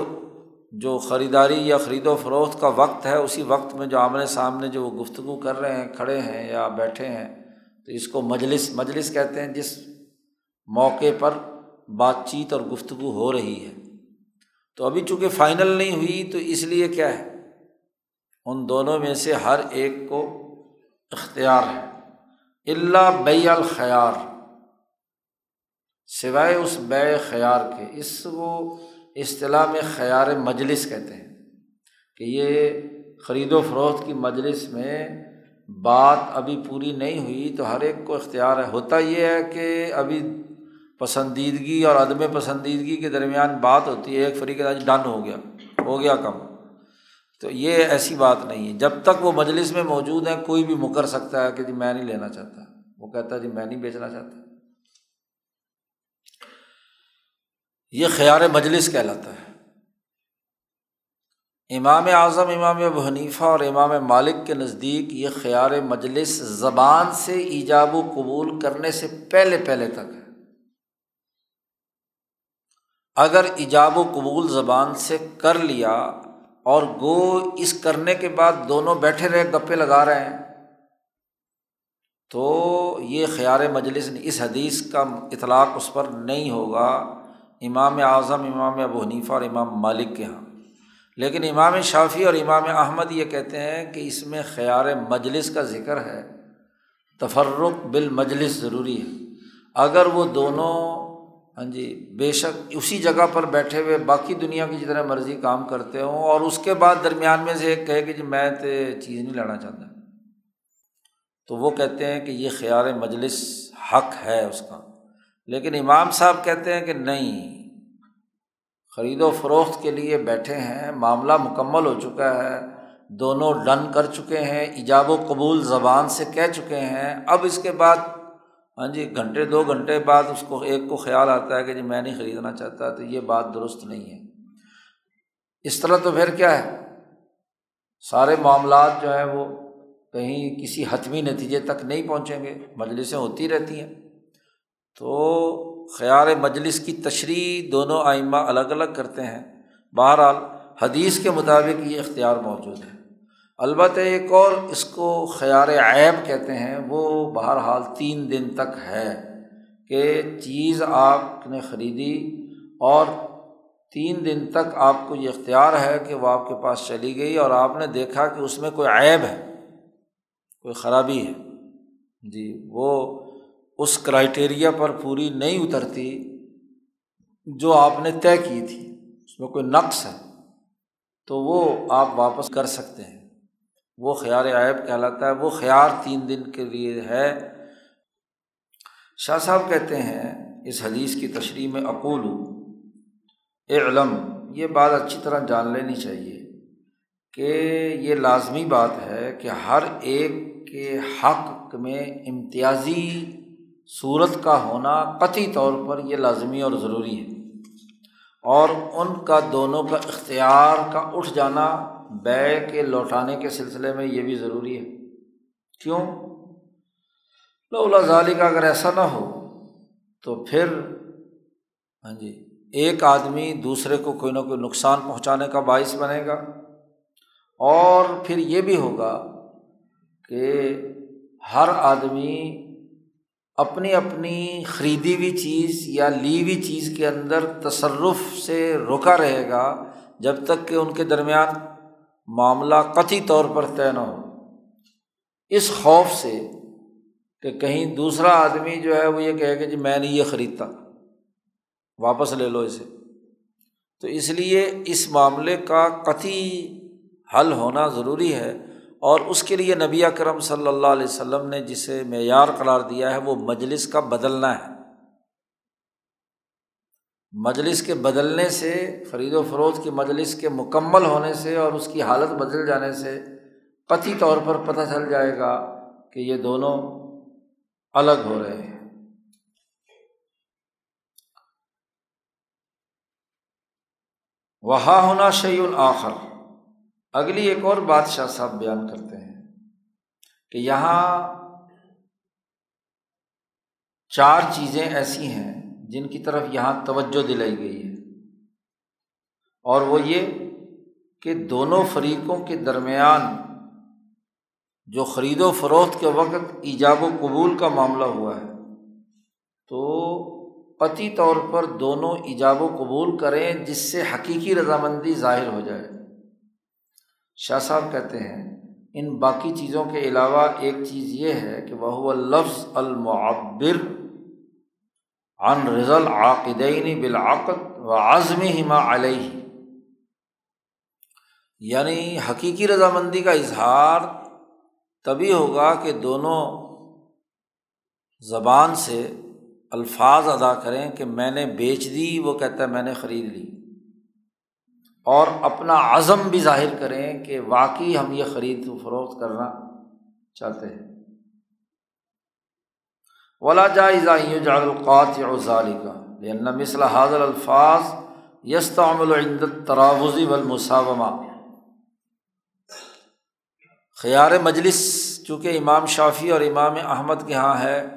جو خریداری یا خرید و فروخت کا وقت ہے، اسی وقت میں جو آمنے سامنے جو وہ گفتگو کر رہے ہیں، کھڑے ہیں یا بیٹھے ہیں تو اس کو مجلس مجلس کہتے ہیں جس موقع پر بات چیت اور گفتگو ہو رہی ہے۔ تو ابھی چونکہ فائنل نہیں ہوئی تو اس لیے کیا ہے؟ ان دونوں میں سے ہر ایک کو اختیار ہے۔ اللہ بی الخیار، سوائے اس بے خیار کے۔ اس وہ اصطلاح میں خیار مجلس کہتے ہیں کہ یہ خرید و فروخت کی مجلس میں بات ابھی پوری نہیں ہوئی تو ہر ایک کو اختیار ہے۔ ہوتا یہ ہے کہ ابھی پسندیدگی اور عدم پسندیدگی کے درمیان بات ہوتی ہے، ایک فریق ڈن ہو گیا ہو گیا کم۔ تو یہ ایسی بات نہیں ہے۔ جب تک وہ مجلس میں موجود ہیں، کوئی بھی مکر سکتا ہے کہ جی میں نہیں لینا چاہتا۔ وہ کہتا ہے جی میں نہیں بیچنا چاہتا۔ یہ خیار مجلس کہلاتا ہے۔ امام اعظم، امام ابو حنیفہ اور امام مالک کے نزدیک یہ خیار مجلس زبان سے ایجاب و قبول کرنے سے پہلے پہلے تک ہے۔ اگر ایجاب و قبول زبان سے کر لیا اور گو اس کرنے کے بعد دونوں بیٹھے رہے، گپے لگا رہے ہیں، تو یہ خیار مجلس اس حدیث کا اطلاق اس پر نہیں ہوگا۔ امام اعظم، امام ابو حنیفہ اور امام مالک کے یہاں لیکن امام شافی اور امام احمد یہ کہتے ہیں کہ اس میں خیار مجلس کا ذکر ہے۔ تفرق بال مجلس ضروری ہے۔ اگر وہ دونوں ہاں جی بے شک اسی جگہ پر بیٹھے ہوئے باقی دنیا کی جتنا مرضی کام کرتے ہوں اور اس کے بعد درمیان میں سے ایک کہے کہ جی میں تو چیز نہیں لانا چاہتا۔ تو وہ کہتے ہیں کہ یہ خیال مجلس حق ہے اس کا۔ لیکن امام صاحب کہتے ہیں کہ نہیں خرید و فروخت کے لیے بیٹھے ہیں، معاملہ مکمل ہو چکا ہے، دونوں ڈن کر چکے ہیں، ایجاب و قبول زبان سے کہہ چکے ہیں۔ اب اس کے بعد ہاں جی گھنٹے، دو گھنٹے بعد اس کو ایک کو خیال آتا ہے کہ جی میں نہیں خریدنا چاہتا، تو یہ بات درست نہیں ہے۔ اس طرح تو پھر کیا ہے؟ سارے معاملات جو ہیں وہ کہیں کسی حتمی نتیجے تک نہیں پہنچیں گے، مجلسیں ہوتی رہتی ہیں۔ تو خیال مجلس کی تشریح دونوں آئمہ الگ الگ کرتے ہیں۔ بہرحال، حدیث کے مطابق یہ اختیار موجود ہے۔ البتہ ایک اور اس کو خیال عیب کہتے ہیں، وہ بہرحال تین دن تک ہے کہ چیز آپ نے خریدی اور تین دن تک آپ کو یہ اختیار ہے کہ وہ آپ کے پاس چلی گئی اور آپ نے دیکھا کہ اس میں کوئی عیب ہے، کوئی خرابی ہے۔ جی وہ اس کرائٹیریا پر پوری نہیں اترتی جو آپ نے طے کی تھی، اس میں کوئی نقص ہے۔ تو وہ آپ واپس کر سکتے ہیں۔ وہ خیال عائب کہلاتا ہے، وہ خیال تین دن کے لیے ہے۔ شاہ صاحب کہتے ہیں اس حدیث کی تشریح میں اقول علم یہ بات اچھی طرح جان لینی چاہیے کہ یہ لازمی بات ہے کہ ہر ایک کے حق میں امتیازی صورت کا ہونا قطعی طور پر یہ لازمی اور ضروری ہے۔ اور ان کا دونوں کا اختیار کا اٹھ جانا، بے کے لوٹانے کے سلسلے میں یہ بھی ضروری ہے۔ کیوں؟ لولا ظالی کا اگر ایسا نہ ہو تو پھر ہاں جی ایک آدمی دوسرے کو کوئی نہ کوئی نقصان پہنچانے کا باعث بنے گا۔ اور پھر یہ بھی ہوگا کہ ہر آدمی اپنی اپنی خریدی ہوئی چیز یا لی ہوئی چیز کے اندر تصرف سے روکا رہے گا جب تک کہ ان کے درمیان معاملہ قطعی طور پر طے نہ ہو۔ اس خوف سے کہ کہیں دوسرا آدمی جو ہے وہ یہ کہے کہ جی میں نہیں یہ خریدتا، واپس لے لو اسے۔ تو اس لیے اس معاملے کا قطعی حل ہونا ضروری ہے۔ اور اس کے لیے نبی کرم صلی اللہ علیہ وسلم نے جسے معیار قرار دیا ہے، وہ مجلس کا بدلنا ہے۔ مجلس کے بدلنے سے، فرید و فروغ کی مجلس کے مکمل ہونے سے اور اس کی حالت بدل جانے سے قطعی طور پر پتہ چل جائے گا کہ یہ دونوں الگ ہو رہے ہیں۔ وہاں ہونا شعی الآخر اگلی ایک اور بادشاہ صاحب بیان کرتے ہیں کہ یہاں چار چیزیں ایسی ہیں جن کی طرف یہاں توجہ دلائی گئی ہے اور وہ یہ کہ دونوں فریقوں کے درمیان جو خرید و فروخت کے وقت ایجاب و قبول کا معاملہ ہوا ہے، تو قطعی طور پر دونوں ایجاب و قبول کریں جس سے حقیقی رضامندی ظاہر ہو جائے۔ شاہ صاحب کہتے ہیں، ان باقی چیزوں کے علاوہ ایک چیز یہ ہے کہ وہ لفظ المعبر عن رضل عاقدین بالعقد و عزم ہما علیہ۔ یعنی حقیقی رضامندی کا اظہار تبھی ہوگا کہ دونوں زبان سے الفاظ ادا کریں کہ میں نے بیچ دی، وہ کہتا ہے میں نے خرید لی۔ اور اپنا عزم بھی ظاہر کریں کہ واقعی ہم یہ خرید و فروخت کرنا چاہتے ہیں۔ ولا جائزہ جاگلقات یا ظالی کا مثل حاضر الفاظ یس تعمل تراوزی والمساومہ خیار مجلس چونکہ امام شافی اور امام احمد کے یہاں ہے،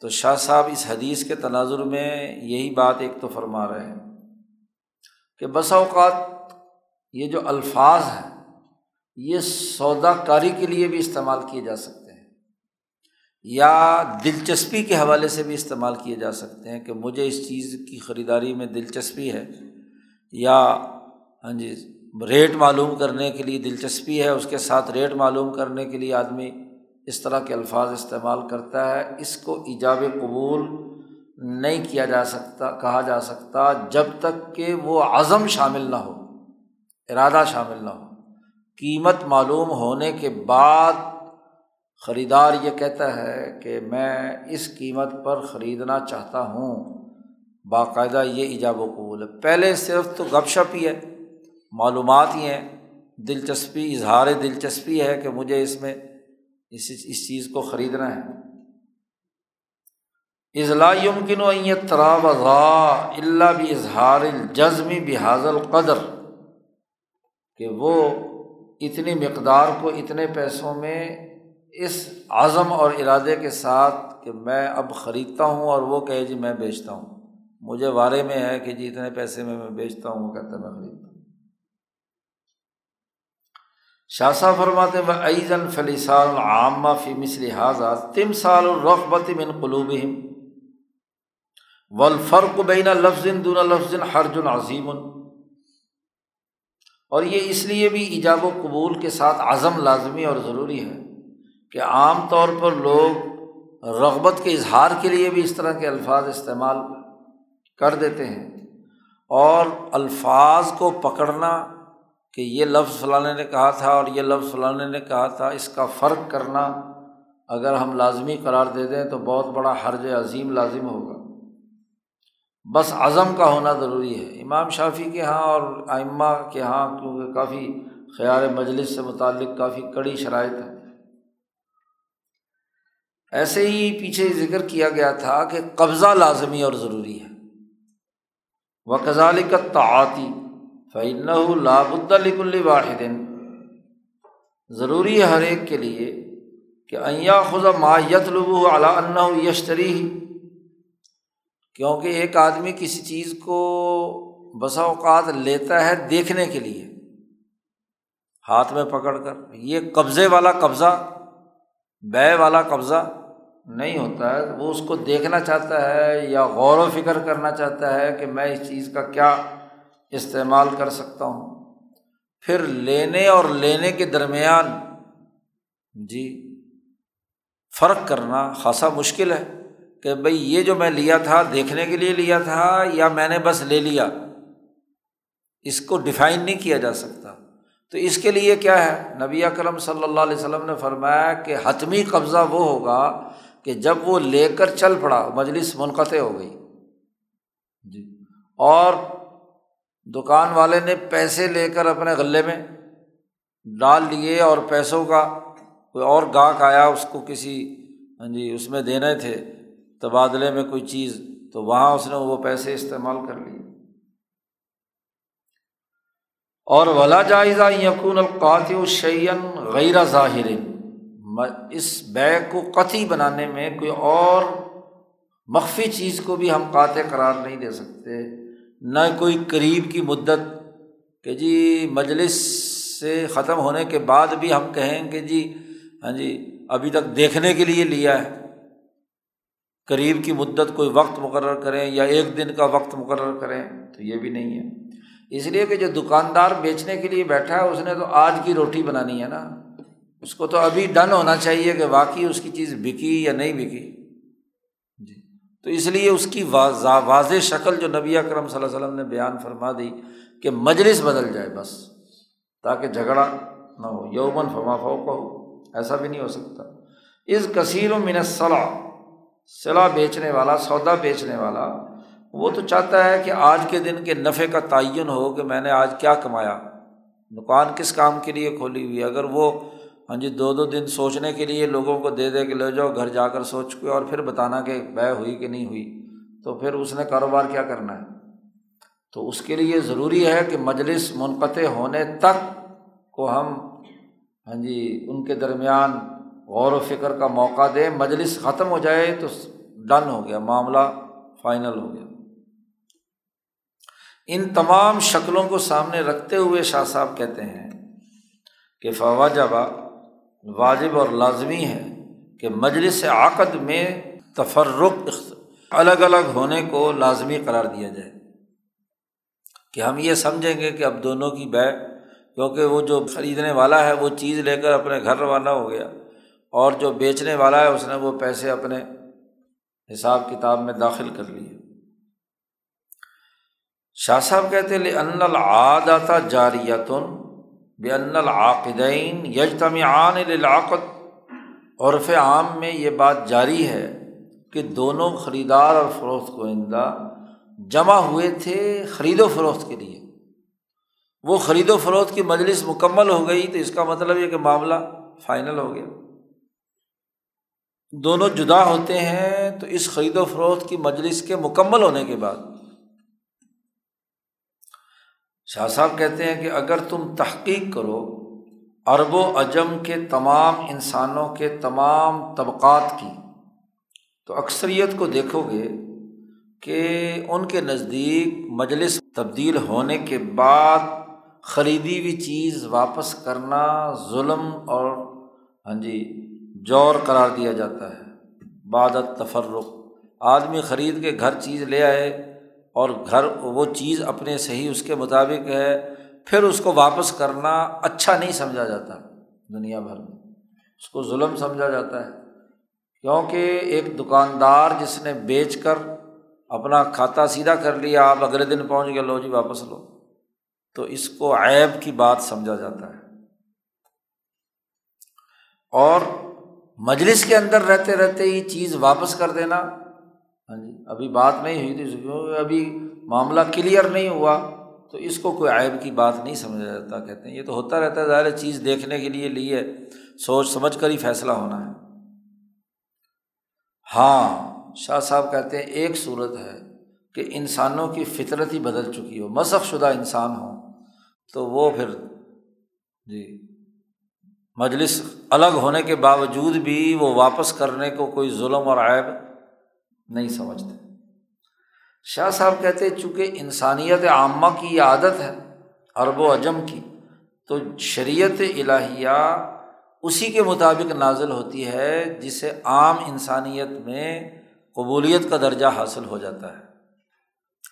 تو شاہ صاحب اس حدیث کے تناظر میں یہی بات ایک تو فرما رہے ہیں۔ کہ بسا اوقات یہ جو الفاظ ہیں، یہ سودا کاری کے لیے بھی استعمال کیے جا سکتے ہیں۔ یا دلچسپی کے حوالے سے بھی استعمال کیے جا سکتے ہیں کہ مجھے اس چیز کی خریداری میں دلچسپی ہے، یا ہاں جی ریٹ معلوم کرنے کے لیے دلچسپی ہے، اس کے ساتھ ریٹ معلوم کرنے کے لیے آدمی اس طرح کے الفاظ استعمال کرتا ہے، اس کو ایجاب قبول نہیں کیا جا سکتا، کہا جا سکتا جب تک کہ وہ عزم شامل نہ ہو، ارادہ شامل نہ ہو۔ قیمت معلوم ہونے کے بعد خریدار یہ کہتا ہے کہ میں اس قیمت پر خریدنا چاہتا ہوں۔ باقاعدہ یہ ایجاب و قبول ہے۔ پہلے صرف تو گپ شپ ہی ہے، معلومات ہی ہیں۔ دلچسپی، اظہار دلچسپی ہے کہ مجھے اس میں اس اس چیز کو خریدنا ہے۔ اضلاع یمکن و تراب اللہ بھی اظہار الجزمی بحاظ القدر، کہ وہ اتنی مقدار کو اتنے پیسوں میں اس عزم اور ارادے کے ساتھ کہ میں اب خریدتا ہوں اور وہ کہے جی میں بیچتا ہوں۔ مجھے بارے میں ہے کہ جی اتنے پیسے میں میں بیچتا ہوں، وہ کہتا ہے میں خریدتا ہوں۔ شاہ صاحب فرماتے و ایزن فلیسال عامہ فی مصر حاضہ تم سال الرغبت من قلوبہم والفرق بین لفظ دون لفظ حرج عظیم۔ اور یہ اس لیے بھی ایجاب و قبول کے ساتھ عزم لازمی اور ضروری ہے کہ عام طور پر لوگ رغبت کے اظہار کے لیے بھی اس طرح کے الفاظ استعمال کر دیتے ہیں اور الفاظ کو پکڑنا کہ یہ لفظ فلاں نے کہا تھا اور یہ لفظ فلاں نے کہا تھا، اس کا فرق کرنا اگر ہم لازمی قرار دے دیں تو بہت بڑا حرج عظیم لازم ہوگا۔ بس عزم کا ہونا ضروری ہے۔ امام شافی کے یہاں اور آئمہ کے یہاں کیونکہ کافی خیال مجلس سے متعلق کافی کڑی شرائط ہے ایسے ہی پیچھے ذکر کیا گیا تھا کہ قبضہ لازمی اور ضروری ہے۔ وہ کا تعاطی فعن لاب الکل واحد۔ ضروری ہے ہر ایک کے لیے کہ عیا خزہ مایت لبو علا یشتری کیونکہ ایک آدمی کسی چیز کو بسا اوقات لیتا ہے دیکھنے کے لیے، ہاتھ میں پکڑ کر۔ یہ قبضے والا قبضہ، بے والا قبضہ نہیں ہوتا ہے۔ وہ اس کو دیکھنا چاہتا ہے یا غور و فکر کرنا چاہتا ہے کہ میں اس چیز کا کیا استعمال کر سکتا ہوں۔ پھر لینے اور لینے کے درمیان جی فرق کرنا خاصا مشکل ہے۔ کہ بھائی یہ جو میں لیا تھا دیکھنے کے لیے لیا تھا یا میں نے بس لے لیا، اس کو ڈیفائن نہیں کیا جا سکتا۔ تو اس کے لیے کیا ہے؟ نبی اکرم صلی اللہ علیہ وسلم نے فرمایا کہ حتمی قبضہ وہ ہوگا کہ جب وہ لے کر چل پڑا، مجلس منقطع ہو گئی۔ جی۔ اور دکان والے نے پیسے لے کر اپنے غلے میں ڈال لیے اور پیسوں کا کوئی اور گاہک آیا، اس کو کسی ہاں جی اس میں دینے تھے۔ تبادلے میں کوئی چیز، تو وہاں اس نے وہ پیسے استعمال کر لیے۔ اور ولا جائزہ یقون القاطع شعین غیر ظاہر۔ اس بیگ کو قطعی بنانے میں کوئی اور مخفی چیز کو بھی ہم قاطع قرار نہیں دے سکتے۔ نہ کوئی قریب کی مدت کہ جی مجلس سے ختم ہونے کے بعد بھی ہم کہیں کہ جی ہاں جی ابھی تک دیکھنے کے لیے لیا ہے۔ قریب کی مدت کوئی وقت مقرر کریں یا ایک دن کا وقت مقرر کریں تو یہ بھی نہیں ہے۔ اس لیے کہ جو دکاندار بیچنے کے لیے بیٹھا ہے، اس نے تو آج کی روٹی بنانی ہے نا۔ اس کو تو ابھی ڈن ہونا چاہیے کہ واقعی اس کی چیز بکی یا نہیں بکی۔ جی۔ تو اس لیے اس کی واضح شکل جو نبی اکرم صلی اللہ علیہ وسلم نے بیان فرما دی کہ مجلس بدل جائے بس، تاکہ جھگڑا نہ ہو۔ یومن فما فو ہو ایسا بھی نہیں ہو سکتا۔ اس کثیر و منصلا صلاح بیچنے والا، سودا بیچنے والا، وہ تو چاہتا ہے کہ آج کے دن کے نفے کا تعین ہو کہ میں نے آج کیا کمایا۔ دکان کس کام کے لیے کھولی ہوئی اگر وہ ہاں جی دو دو دن سوچنے کے لیے لوگوں کو دے دے کے لے جاؤ، گھر جا کر سوچ کے اور پھر بتانا کہ بے ہوئی کہ نہیں ہوئی، تو پھر اس نے کاروبار کیا کرنا ہے؟ تو اس کے لیے ضروری ہے کہ مجلس منقطع ہونے تک کو ہم ہاں جی ان کے درمیان غور و فکر کا موقع دیں مجلس ختم ہو جائے تو ڈن ہو گیا، معاملہ فائنل ہو گیا۔ ان تمام شکلوں کو سامنے رکھتے ہوئے شاہ صاحب کہتے ہیں کہ فواجبہ واجب اور لازمی ہے کہ مجلس عقد میں تفرق الگ الگ ہونے کو لازمی قرار دیا جائے۔ کہ ہم یہ سمجھیں گے کہ اب دونوں کی بے، کیونکہ وہ جو خریدنے والا ہے، وہ چیز لے کر اپنے گھر روانہ ہو گیا۔ اور جو بیچنے والا ہے اس نے وہ پیسے اپنے حساب کتاب میں داخل کر لیے۔ شاہ صاحب کہتے لے ان العاد آتا جاریتن بے ان العقدین یجتمعان للعقد عرف عام میں یہ بات جاری ہے کہ دونوں خریدار اور فروخت گوئندہ جمع ہوئے تھے خرید و فروخت کے لیے۔ وہ خرید و فروخت کی مجلس مکمل ہو گئی تو اس کا مطلب یہ کہ معاملہ فائنل ہو گیا۔ دونوں جدا ہوتے ہیں تو اس خرید و فروخت کی مجلس کے مکمل ہونے کے بعد۔ شاہ صاحب کہتے ہیں کہ اگر تم تحقیق کرو، عرب و اجم کے تمام انسانوں کے تمام طبقات کی، تو اکثریت کو دیکھو گے کہ ان کے نزدیک مجلس تبدیل ہونے کے بعد خریدی ہوئی چیز واپس کرنا ظلم اور ہاں جی جور قرار دیا جاتا ہے۔ بادت تفرق آدمی خرید کے گھر چیز لے آئے اور گھر وہ چیز اپنے صحیح اس کے مطابق ہے، پھر اس کو واپس کرنا اچھا نہیں سمجھا جاتا دنیا بھر میں۔ اس کو ظلم سمجھا جاتا ہے۔ کیونکہ ایک دکاندار جس نے بیچ کر اپنا کھاتا سیدھا کر لیا، آپ اگلے دن پہنچ گئے، لو جی واپس لو۔ تو اس کو عیب کی بات سمجھا جاتا ہے۔ اور مجلس کے اندر رہتے رہتے ہی چیز واپس کر دینا۔ ہاں جی ابھی بات نہیں ہوئی تھی ابھی معاملہ کلیئر نہیں ہوا تو اس کو کوئی عائب کی بات نہیں سمجھا جاتا، کہتے ہیں یہ تو ہوتا رہتا ہے، ظاہر چیز دیکھنے کے لیے لیے سوچ سمجھ کر ہی فیصلہ ہونا ہے۔ ہاں شاہ صاحب کہتے ہیں ایک صورت ہے کہ انسانوں کی فطرت ہی بدل چکی ہو مذہب شدہ انسان ہو تو وہ پھر جی۔ مجلس الگ ہونے کے باوجود بھی وہ واپس کرنے کو کوئی ظلم اور عائب نہیں سمجھتے۔ شاہ صاحب کہتے چونکہ انسانیت عامہ کی عادت ہے عرب و اجم کی، تو شریعت الہیہ اسی کے مطابق نازل ہوتی ہے جسے عام انسانیت میں قبولیت کا درجہ حاصل ہو جاتا ہے۔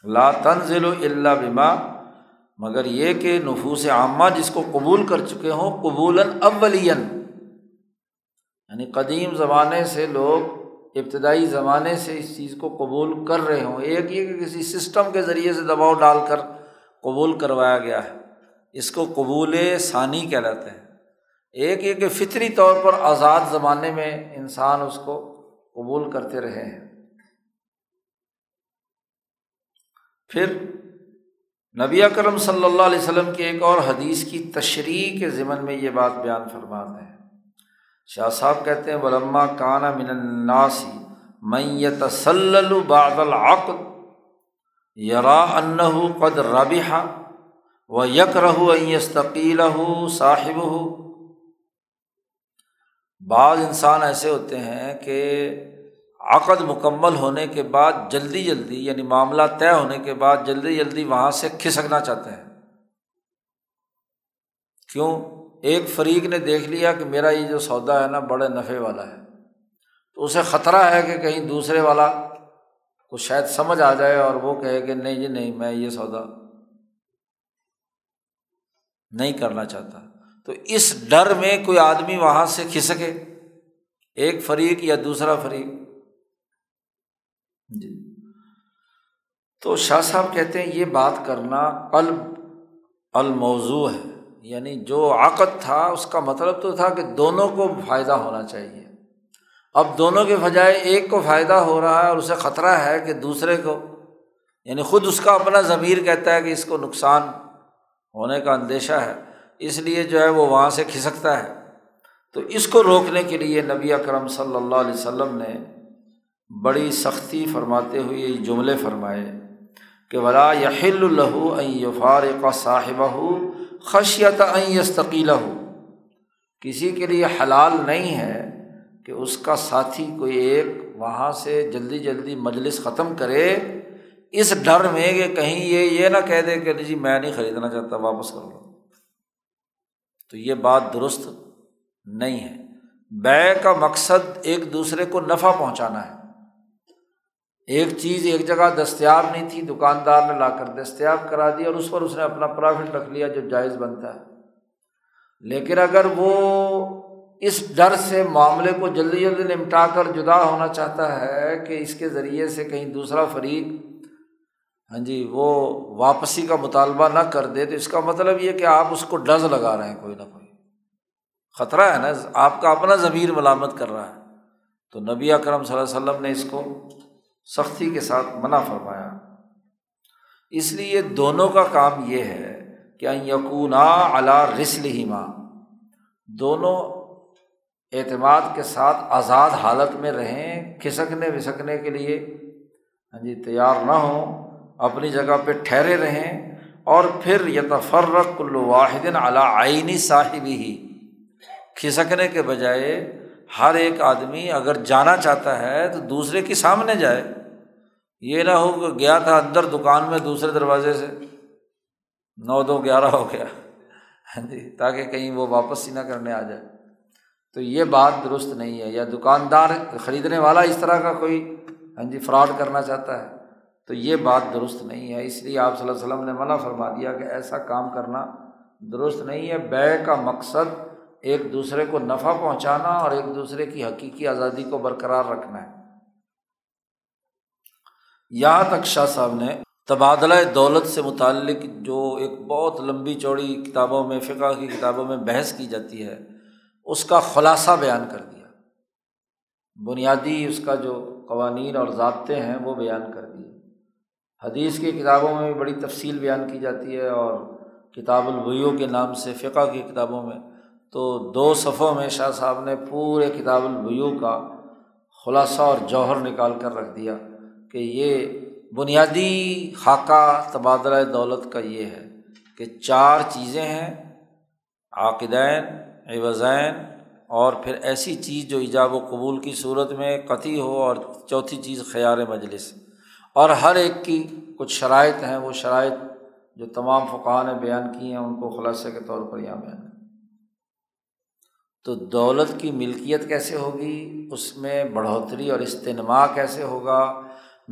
لا تنزل اللہ بما مگر یہ کہ نفوس عامہ جس کو قبول کر چکے ہوں قبول اولین یعنی قدیم زمانے سے لوگ ابتدائی زمانے سے اس چیز کو قبول کر رہے ہوں۔ ایک یہ کہ کسی سسٹم کے ذریعے سے دباؤ ڈال کر قبول کروایا گیا ہے۔ اس کو قبول ثانی کہلاتے ہیں۔ ایک یہ کہ فطری طور پر آزاد زمانے میں انسان اس کو قبول کرتے رہے ہیں۔ پھر نبی اکرم صلی اللہ علیہ وسلم کی ایک اور حدیث کی تشریح کے ضمن میں یہ بات بیان فرماتے ہیں۔ شاہ صاحب کہتے ہیں، ولما کانا من الناسی میت صلی بعد العقد، یرا انہ قد ربحا و یک رہو استقیل صاحب ہو بعض انسان ایسے ہوتے ہیں کہ عقد مکمل ہونے کے بعد جلدی جلدی یعنی معاملہ طے ہونے کے بعد جلدی جلدی وہاں سے کھسکنا چاہتے ہیں۔ کیوں؟ ایک فریق نے دیکھ لیا کہ میرا یہ جو سودا ہے نا، بڑے نفے والا ہے۔ تو اسے خطرہ ہے کہ کہیں دوسرے والا کو شاید سمجھ آ جائے اور وہ کہے کہ نہیں جی نہیں، میں یہ سودا نہیں کرنا چاہتا۔ تو اس ڈر میں کوئی آدمی وہاں سے کھسکے، ایک فریق یا دوسرا فریق۔ جی۔ تو شاہ صاحب کہتے ہیں یہ بات کرنا قلب، الموضوع ہے۔ یعنی جو عقد تھا، اس کا مطلب تو تھا کہ دونوں کو فائدہ ہونا چاہیے۔ اب دونوں کے بجائے ایک کو فائدہ ہو رہا ہے اور اسے خطرہ ہے کہ دوسرے کو یعنی خود اس کا اپنا ضمیر کہتا ہے کہ اس کو نقصان ہونے کا اندیشہ ہے۔ اس لیے جو ہے وہ وہاں سے کھسکتا ہے۔ تو اس کو روکنے کے لیے نبی اکرم صلی اللہ علیہ وسلم نے بڑی سختی فرماتے ہوئے یہ جملے فرمائے کہ ولا یحل الہو یفار کا صاحبہ خشیت یستقیلہ ہو کسی کے لیے حلال نہیں ہے کہ اس کا ساتھی کوئی ایک وہاں سے جلدی جلدی مجلس ختم کرے۔ اس ڈر میں کہ کہیں یہ یہ نہ کہہ دے کہ جی میں نہیں خریدنا چاہتا، واپس کر لو تو یہ بات درست نہیں ہے۔ بے کا مقصد ایک دوسرے کو نفع پہنچانا ہے۔ ایک چیز ایک جگہ دستیاب نہیں تھی، دکاندار نے لا کر دستیاب کرا دی اور اس پر اس نے اپنا پرافٹ رکھ لیا جو جائز بنتا ہے۔ لیکن اگر وہ اس ڈر سے معاملے کو جلدی جلدی نمٹا کر جدا ہونا چاہتا ہے کہ اس کے ذریعے سے کہیں دوسرا فریق ہاں جی وہ واپسی کا مطالبہ نہ کر دے، تو اس کا مطلب یہ کہ آپ اس کو ڈز لگا رہے ہیں کوئی نہ کوئی۔ خطرہ ہے نا، آپ کا اپنا ضمیر ملامت کر رہا ہے۔ تو نبی اکرم صلی اللہ علیہ وسلم نے اس کو سختی کے ساتھ منع فرمایا۔ اس لیے دونوں کا کام یہ ہے کہ یقون علا رسل ہی ماں دونوں اعتماد کے ساتھ آزاد حالت میں رہیں کھسکنے وسکنے کے لیے۔ ہاں جی تیار نہ ہوں، اپنی جگہ پہ ٹھہرے رہیں اور پھر یتفرق الواحد علا آئینی صاحبی ہی کھسکنے کے بجائے ہر ایک آدمی اگر جانا چاہتا ہے تو دوسرے کے سامنے جائے۔ یہ نہ ہو کہ گیا تھا اندر دکان میں دوسرے دروازے سے۔ نو دو گیارہ ہو گیا۔ ہاں جی تاکہ کہیں وہ واپس ہی نہ کرنے آ جائے۔ تو یہ بات درست نہیں ہے۔ یا دکاندار خریدنے والا اس طرح کا کوئی ہاں جی فراڈ کرنا چاہتا ہے۔ تو یہ بات درست نہیں ہے۔ اس لیے آپ صلی اللہ علیہ وسلم نے منع فرما دیا کہ ایسا کام کرنا درست نہیں ہے۔ بے کا مقصد ایک دوسرے کو نفع پہنچانا اور ایک دوسرے کی حقیقی آزادی کو برقرار رکھنا ہے۔ یہاں تک شاہ صاحب نے تبادلہ دولت سے متعلق جو ایک بہت لمبی چوڑی کتابوں میں، فقہ کی کتابوں میں بحث کی جاتی ہے، اس کا خلاصہ بیان کر دیا۔ بنیادی اس کا جو قوانین اور ضابطے ہیں وہ بیان کر دیے۔ حدیث کی کتابوں میں بھی بڑی تفصیل بیان کی جاتی ہے اور کتاب البیو کے نام سے فقہ کی کتابوں میں۔ تو دو صفوں میں شاہ صاحب نے پورے کتاب البیو کا خلاصہ اور جوہر نکال کر رکھ دیا۔ کہ یہ بنیادی خاکہ تبادلہ دولت کا یہ ہے کہ چار چیزیں ہیں عاقدین عوضین اور پھر ایسی چیز جو ایجاب و قبول کی صورت میں قطعی ہو اور چوتھی چیز خیار مجلس۔ اور ہر ایک کی کچھ شرائط ہیں، وہ شرائط جو تمام فقہ نے بیان کی ہیں، ان کو خلاصے کے طور پر یہاں بیان تو دولت کی ملکیت کیسے ہوگی؟ اس میں بڑھوتری اور استنما کیسے ہوگا؟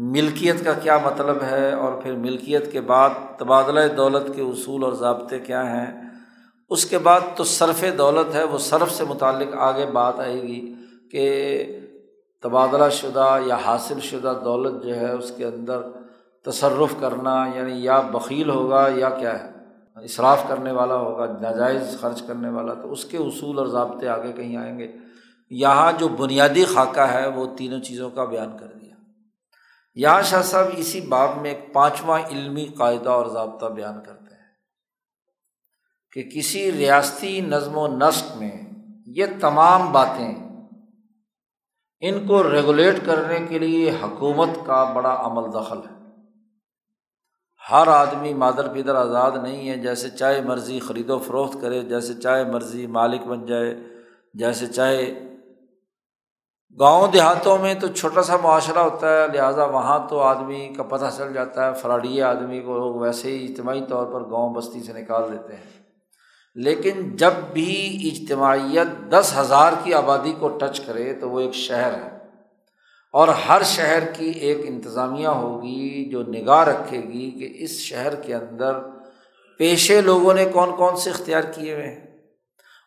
ملکیت کا کیا مطلب ہے اور پھر ملکیت کے بعد تبادلہ دولت کے اصول اور ضابطے کیا ہیں؟ اس کے بعد تو صرف دولت ہے، وہ صرف سے متعلق آگے بات آئے گی کہ تبادلہ شدہ یا حاصل شدہ دولت جو ہے اس کے اندر تصرف کرنا یعنی یا بخیل ہوگا یا کیا ہے؟ اصراف کرنے والا ہوگا، ناجائز خرچ کرنے والا، تو اس کے اصول اور ضابطے آگے کہیں آئیں گے۔ یہاں جو بنیادی خاکہ ہے، وہ تینوں چیزوں کا بیان کر دیا یہاں شاہ صاحب اسی باب میں ایک پانچواں علمی قاعدہ اور ضابطہ بیان کرتے ہیں کہ کسی ریاستی نظم و نسق میں یہ تمام باتیں ان کو ریگولیٹ کرنے کے لیے حکومت کا بڑا عمل دخل ہے۔ ہر آدمی مادر پیدر آزاد نہیں ہے، جیسے چاہے مرضی خرید و فروخت کرے، جیسے چاہے مرضی مالک بن جائے، جیسے چاہے گاؤں دیہاتوں میں تو چھوٹا سا معاشرہ ہوتا ہے، لہٰذا وہاں تو آدمی کا پتہ چل جاتا ہے، فراڈی آدمی کو لوگ ویسے ہی اجتماعی طور پر گاؤں بستی سے نکال دیتے ہیں۔ لیکن جب بھی اجتماعیت دس ہزار کی آبادی کو ٹچ کرے تو وہ ایک شہر ہے۔ اور ہر شہر کی ایک انتظامیہ ہوگی جو نگاہ رکھے گی کہ اس شہر کے اندر پیشے لوگوں نے کون کون سے اختیار کیے ہوئے ہیں۔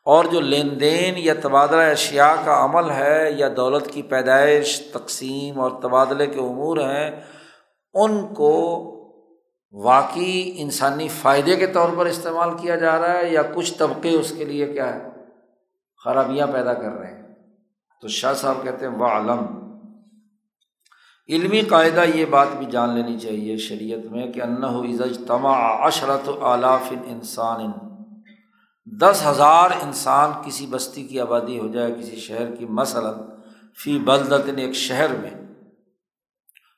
اور جو لین دین یا تبادلہ اشیا کا عمل ہے یا دولت کی پیدائش، تقسیم اور تبادلے کے امور ہیں، ان کو واقعی انسانی فائدے کے طور پر استعمال کیا جا رہا ہے یا کچھ طبقے اس کے لیے کیا ہے؟ خرابیاں پیدا کر رہے ہیں۔ تو شاہ صاحب کہتے ہیں وہ عالم علمی قاعدہ یہ بات بھی جان لینی چاہیے شریعت میں کہ انّا تما عشرت آلاف انسان دس ہزار انسان کسی بستی کی آبادی ہو جائے، کسی شہر کی، مثلاً فی بلدن ایک شہر میں،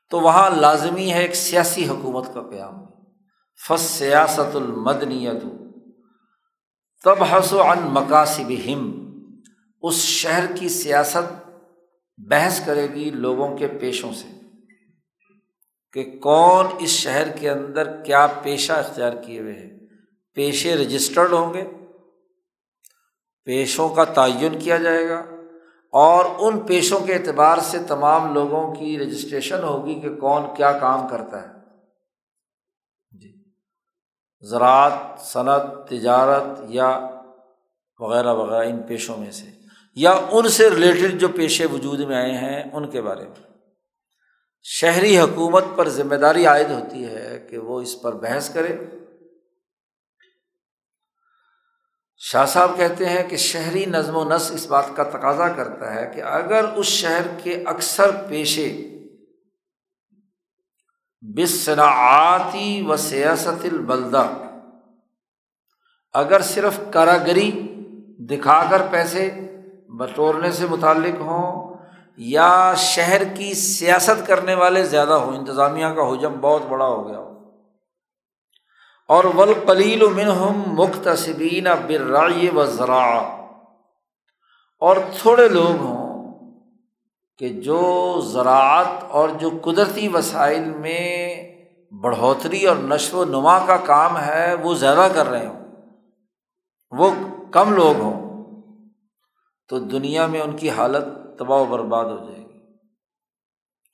تو وہاں لازمی ہے ایک سیاسی حکومت کا قیام۔ فس سیاست المدنیت تب حس و ان مقاصب ہم اس شہر کی سیاست بحث کرے گی لوگوں کے پیشوں سے کہ کون اس شہر کے اندر کیا پیشہ اختیار کیے ہوئے ہیں۔ پیشے رجسٹرڈ ہوں گے پیشوں کا تعین کیا جائے گا اور ان پیشوں کے اعتبار سے تمام لوگوں کی رجسٹریشن ہوگی کہ کون کیا کام کرتا ہے۔ جی۔ زراعت، صنعت، تجارت یا وغیرہ وغیرہ ان پیشوں میں سے یا ان سے ریلیٹڈ جو پیشے وجود میں آئے ہیں ان کے بارے میں۔ شہری حکومت پر ذمہ داری عائد ہوتی ہے کہ وہ اس پر بحث کرے۔ شاہ صاحب کہتے ہیں کہ شہری نظم و نسق اس بات کا تقاضا کرتا ہے کہ اگر اس شہر کے اکثر پیشے بصنعتی و سیاست البلدہ، اگر صرف کاراگری دکھا کر پیسے بٹورنے سے متعلق ہوں یا شہر کی سیاست کرنے والے زیادہ ہوں، انتظامیہ کا حجم بہت بڑا ہو گیا۔ اور ولقلیل منہم مختصبین برائے و ذرا اور تھوڑے لوگ ہوں کہ جو زراعت اور جو قدرتی وسائل میں بڑھوتری اور نشو و نما کا کام ہے، وہ زیادہ کر رہے ہوں۔ وہ کم لوگ ہوں تو دنیا میں ان کی حالت تباہ و برباد ہو جائے گی۔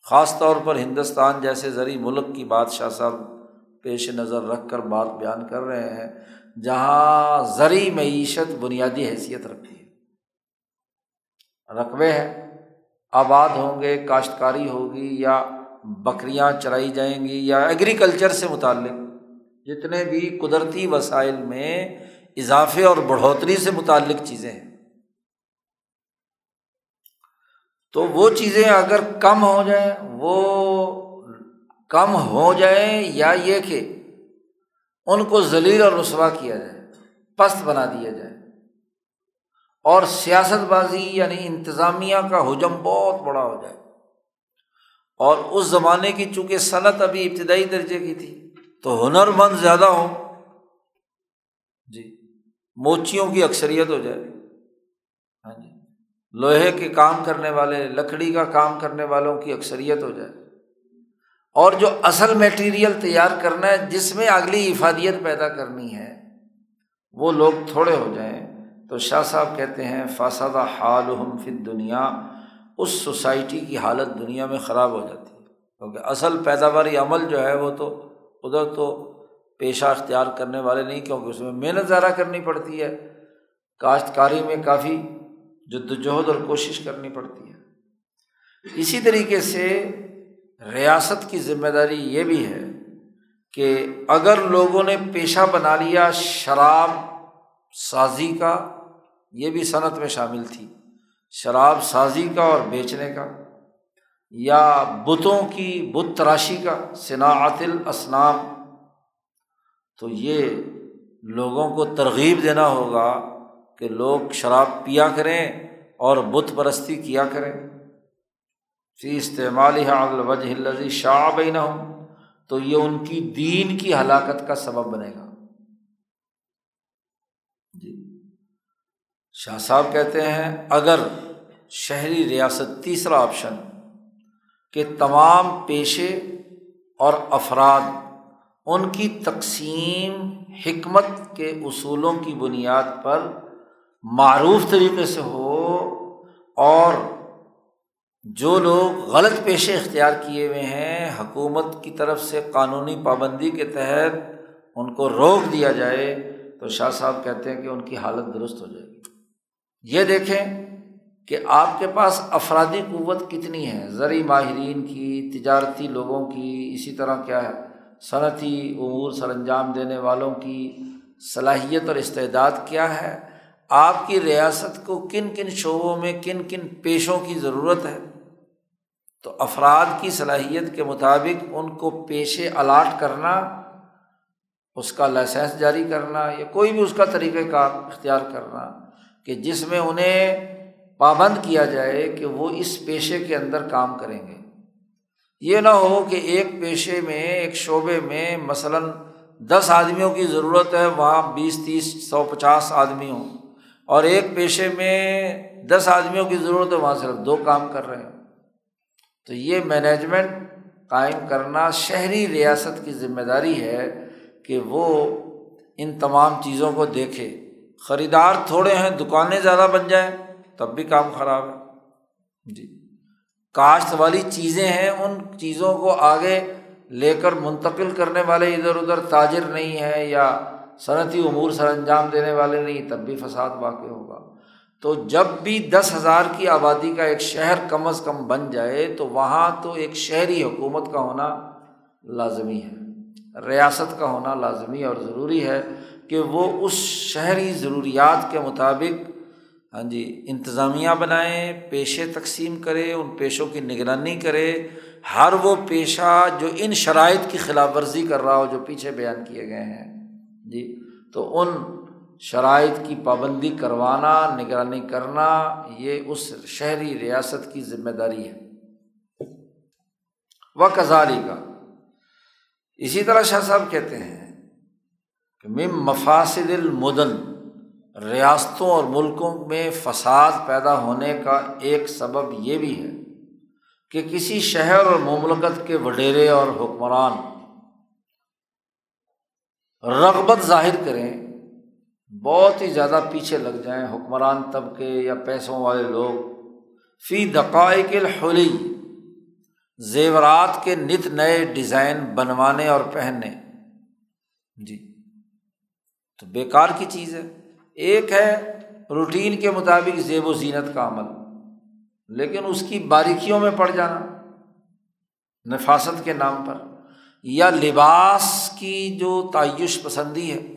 خاص طور پر ہندوستان جیسے زرعی ملک کی بادشاہ صاحب پیش نظر رکھ کر بات بیان کر رہے ہیں، جہاں زرعی معیشت بنیادی حیثیت رکھتی ہے۔ رقبے ہیں، آباد ہوں گے، کاشتکاری ہوگی یا بکریاں چرائی جائیں گی یا ایگریکلچر سے متعلق۔ جتنے بھی قدرتی وسائل میں اضافے اور بڑھوتری سے متعلق چیزیں ہیں۔ تو وہ چیزیں اگر کم ہو جائیں، وہ کم ہو جائیں یا یہ کہ ان کو ذلیل اور رسوا کیا جائے، پست بنا دیا جائے۔ اور سیاست بازی یعنی انتظامیہ کا حجم بہت بڑا ہو جائے۔ اور اس زمانے کی چونکہ صنعت ابھی ابتدائی درجے کی تھی، تو ہنر مند زیادہ ہو۔ جی موچیوں کی اکثریت ہو جائے۔ ہاں جی لوہے کے کام کرنے والے، لکڑی کا کام کرنے والوں کی اکثریت ہو جائے۔ اور جو اصل میٹیریل تیار کرنا ہے، جس میں اگلی افادیت پیدا کرنی ہے، وہ لوگ تھوڑے ہو جائیں۔ تو شاہ صاحب کہتے ہیں فاصدہ حال فی دنیا اس سوسائٹی کی حالت دنیا میں خراب ہو جاتی ہے۔ کیونکہ اصل پیداواری عمل جو ہے، وہ تو ادھر تو پیشہ اختیار کرنے والے نہیں، کیونکہ اس میں محنت زیادہ کرنی پڑتی ہے۔ کاشتکاری میں کافی جد وجہد اور کوشش کرنی پڑتی ہے۔ اسی طریقے سے ریاست کی ذمہ داری یہ بھی ہے کہ اگر لوگوں نے پیشہ بنا لیا شراب سازی کا، یہ بھی صنعت میں شامل تھی، شراب سازی کا اور بیچنے کا، یا بتوں کی بت تراشی کا، صناعت الاسنام تو یہ لوگوں کو ترغیب دینا ہوگا کہ لوگ شراب پیا کریں اور بت پرستی کیا کریں۔ فی استعمال الوجہ الزی شعب نہ ہوں تو یہ ان کی دین کی ہلاکت کا سبب بنے گا۔ جی۔ شاہ صاحب کہتے ہیں، اگر شہری ریاست تیسرا آپشن کہ تمام پیشے اور افراد ان کی تقسیم حکمت کے اصولوں کی بنیاد پر معروف طریقے سے ہو اور جو لوگ غلط پیشے اختیار کیے ہوئے ہیں، حکومت کی طرف سے قانونی پابندی کے تحت ان کو روک دیا جائے، تو شاہ صاحب کہتے ہیں کہ ان کی حالت درست ہو جائے گی۔ یہ دیکھیں کہ آپ کے پاس افرادی قوت کتنی ہے، زرعی ماہرین کی، تجارتی لوگوں کی، اسی طرح کیا ہے، صنعتی امور سر انجام دینے والوں کی صلاحیت اور استعداد کیا ہے؟ آپ کی ریاست کو کن کن شعبوں میں کن کن پیشوں کی ضرورت ہے؟ تو افراد کی صلاحیت کے مطابق ان کو پیشے الاٹ کرنا، اس کا لائسنس جاری کرنا یا کوئی بھی اس کا طریقۂ کار اختیار کرنا کہ جس میں انہیں پابند کیا جائے کہ وہ اس پیشے کے اندر کام کریں گے۔ یہ نہ ہو کہ ایک پیشے میں، ایک شعبے میں مثلاً دس آدمیوں کی ضرورت ہے، وہاں بیس، تیس، سو، پچاس آدمی ہوں اور ایک پیشے میں دس آدمیوں کی ضرورت ہے، وہاں صرف دو کام کر رہے ہیں۔ تو یہ مینجمنٹ قائم کرنا شہری ریاست کی ذمہ داری ہے کہ وہ ان تمام چیزوں کو دیکھے۔ خریدار تھوڑے ہیں، دکانیں زیادہ بن جائیں، تب بھی کام خراب ہے۔ جی۔ کاشت والی چیزیں ہیں، ان چیزوں کو آگے لے کر منتقل کرنے والے ادھر ادھر تاجر نہیں ہے یا صنعتی امور سر انجام دینے والے نہیں، تب بھی فساد واقع ہوگا۔ تو جب بھی دس ہزار کی آبادی کا ایک شہر کم از کم بن جائے تو وہاں تو ایک شہری حکومت کا ہونا لازمی ہے، ریاست کا ہونا لازمی اور ضروری ہے کہ وہ اس شہری ضروریات کے مطابق ہاں جی انتظامیہ بنائیں پیشے تقسیم کرے، ان پیشوں کی نگرانی کرے، ہر وہ پیشہ جو ان شرائط کی خلاف ورزی کر رہا ہو، جو پیچھے بیان کیے گئے ہیں جی تو ان شرائط کی پابندی کروانا، نگرانی کرنا، یہ اس شہری ریاست کی ذمہ داری ہے۔ وہ کزاری کا اسی طرح شاہ صاحب کہتے ہیں کہ مم مفاصل المدن، ریاستوں اور ملکوں میں فساد پیدا ہونے کا ایک سبب یہ بھی ہے کہ کسی شہر اور مملکت کے وڈیرے اور حکمران رغبت ظاہر کریں بہت ہی زیادہ پیچھے لگ جائیں حکمران طبقے یا پیسوں والے لوگ۔ فی دقائق الحلی، زیورات کے نت نئے ڈیزائن بنوانے اور پہننے۔ جی تو بیکار کی چیز ہے۔ ایک ہے روٹین کے مطابق زیب و زینت کا عمل، لیکن اس کی باریکیوں میں پڑ جانا، نفاست کے نام پر، یا لباس کی جو تعیش پسندی ہے۔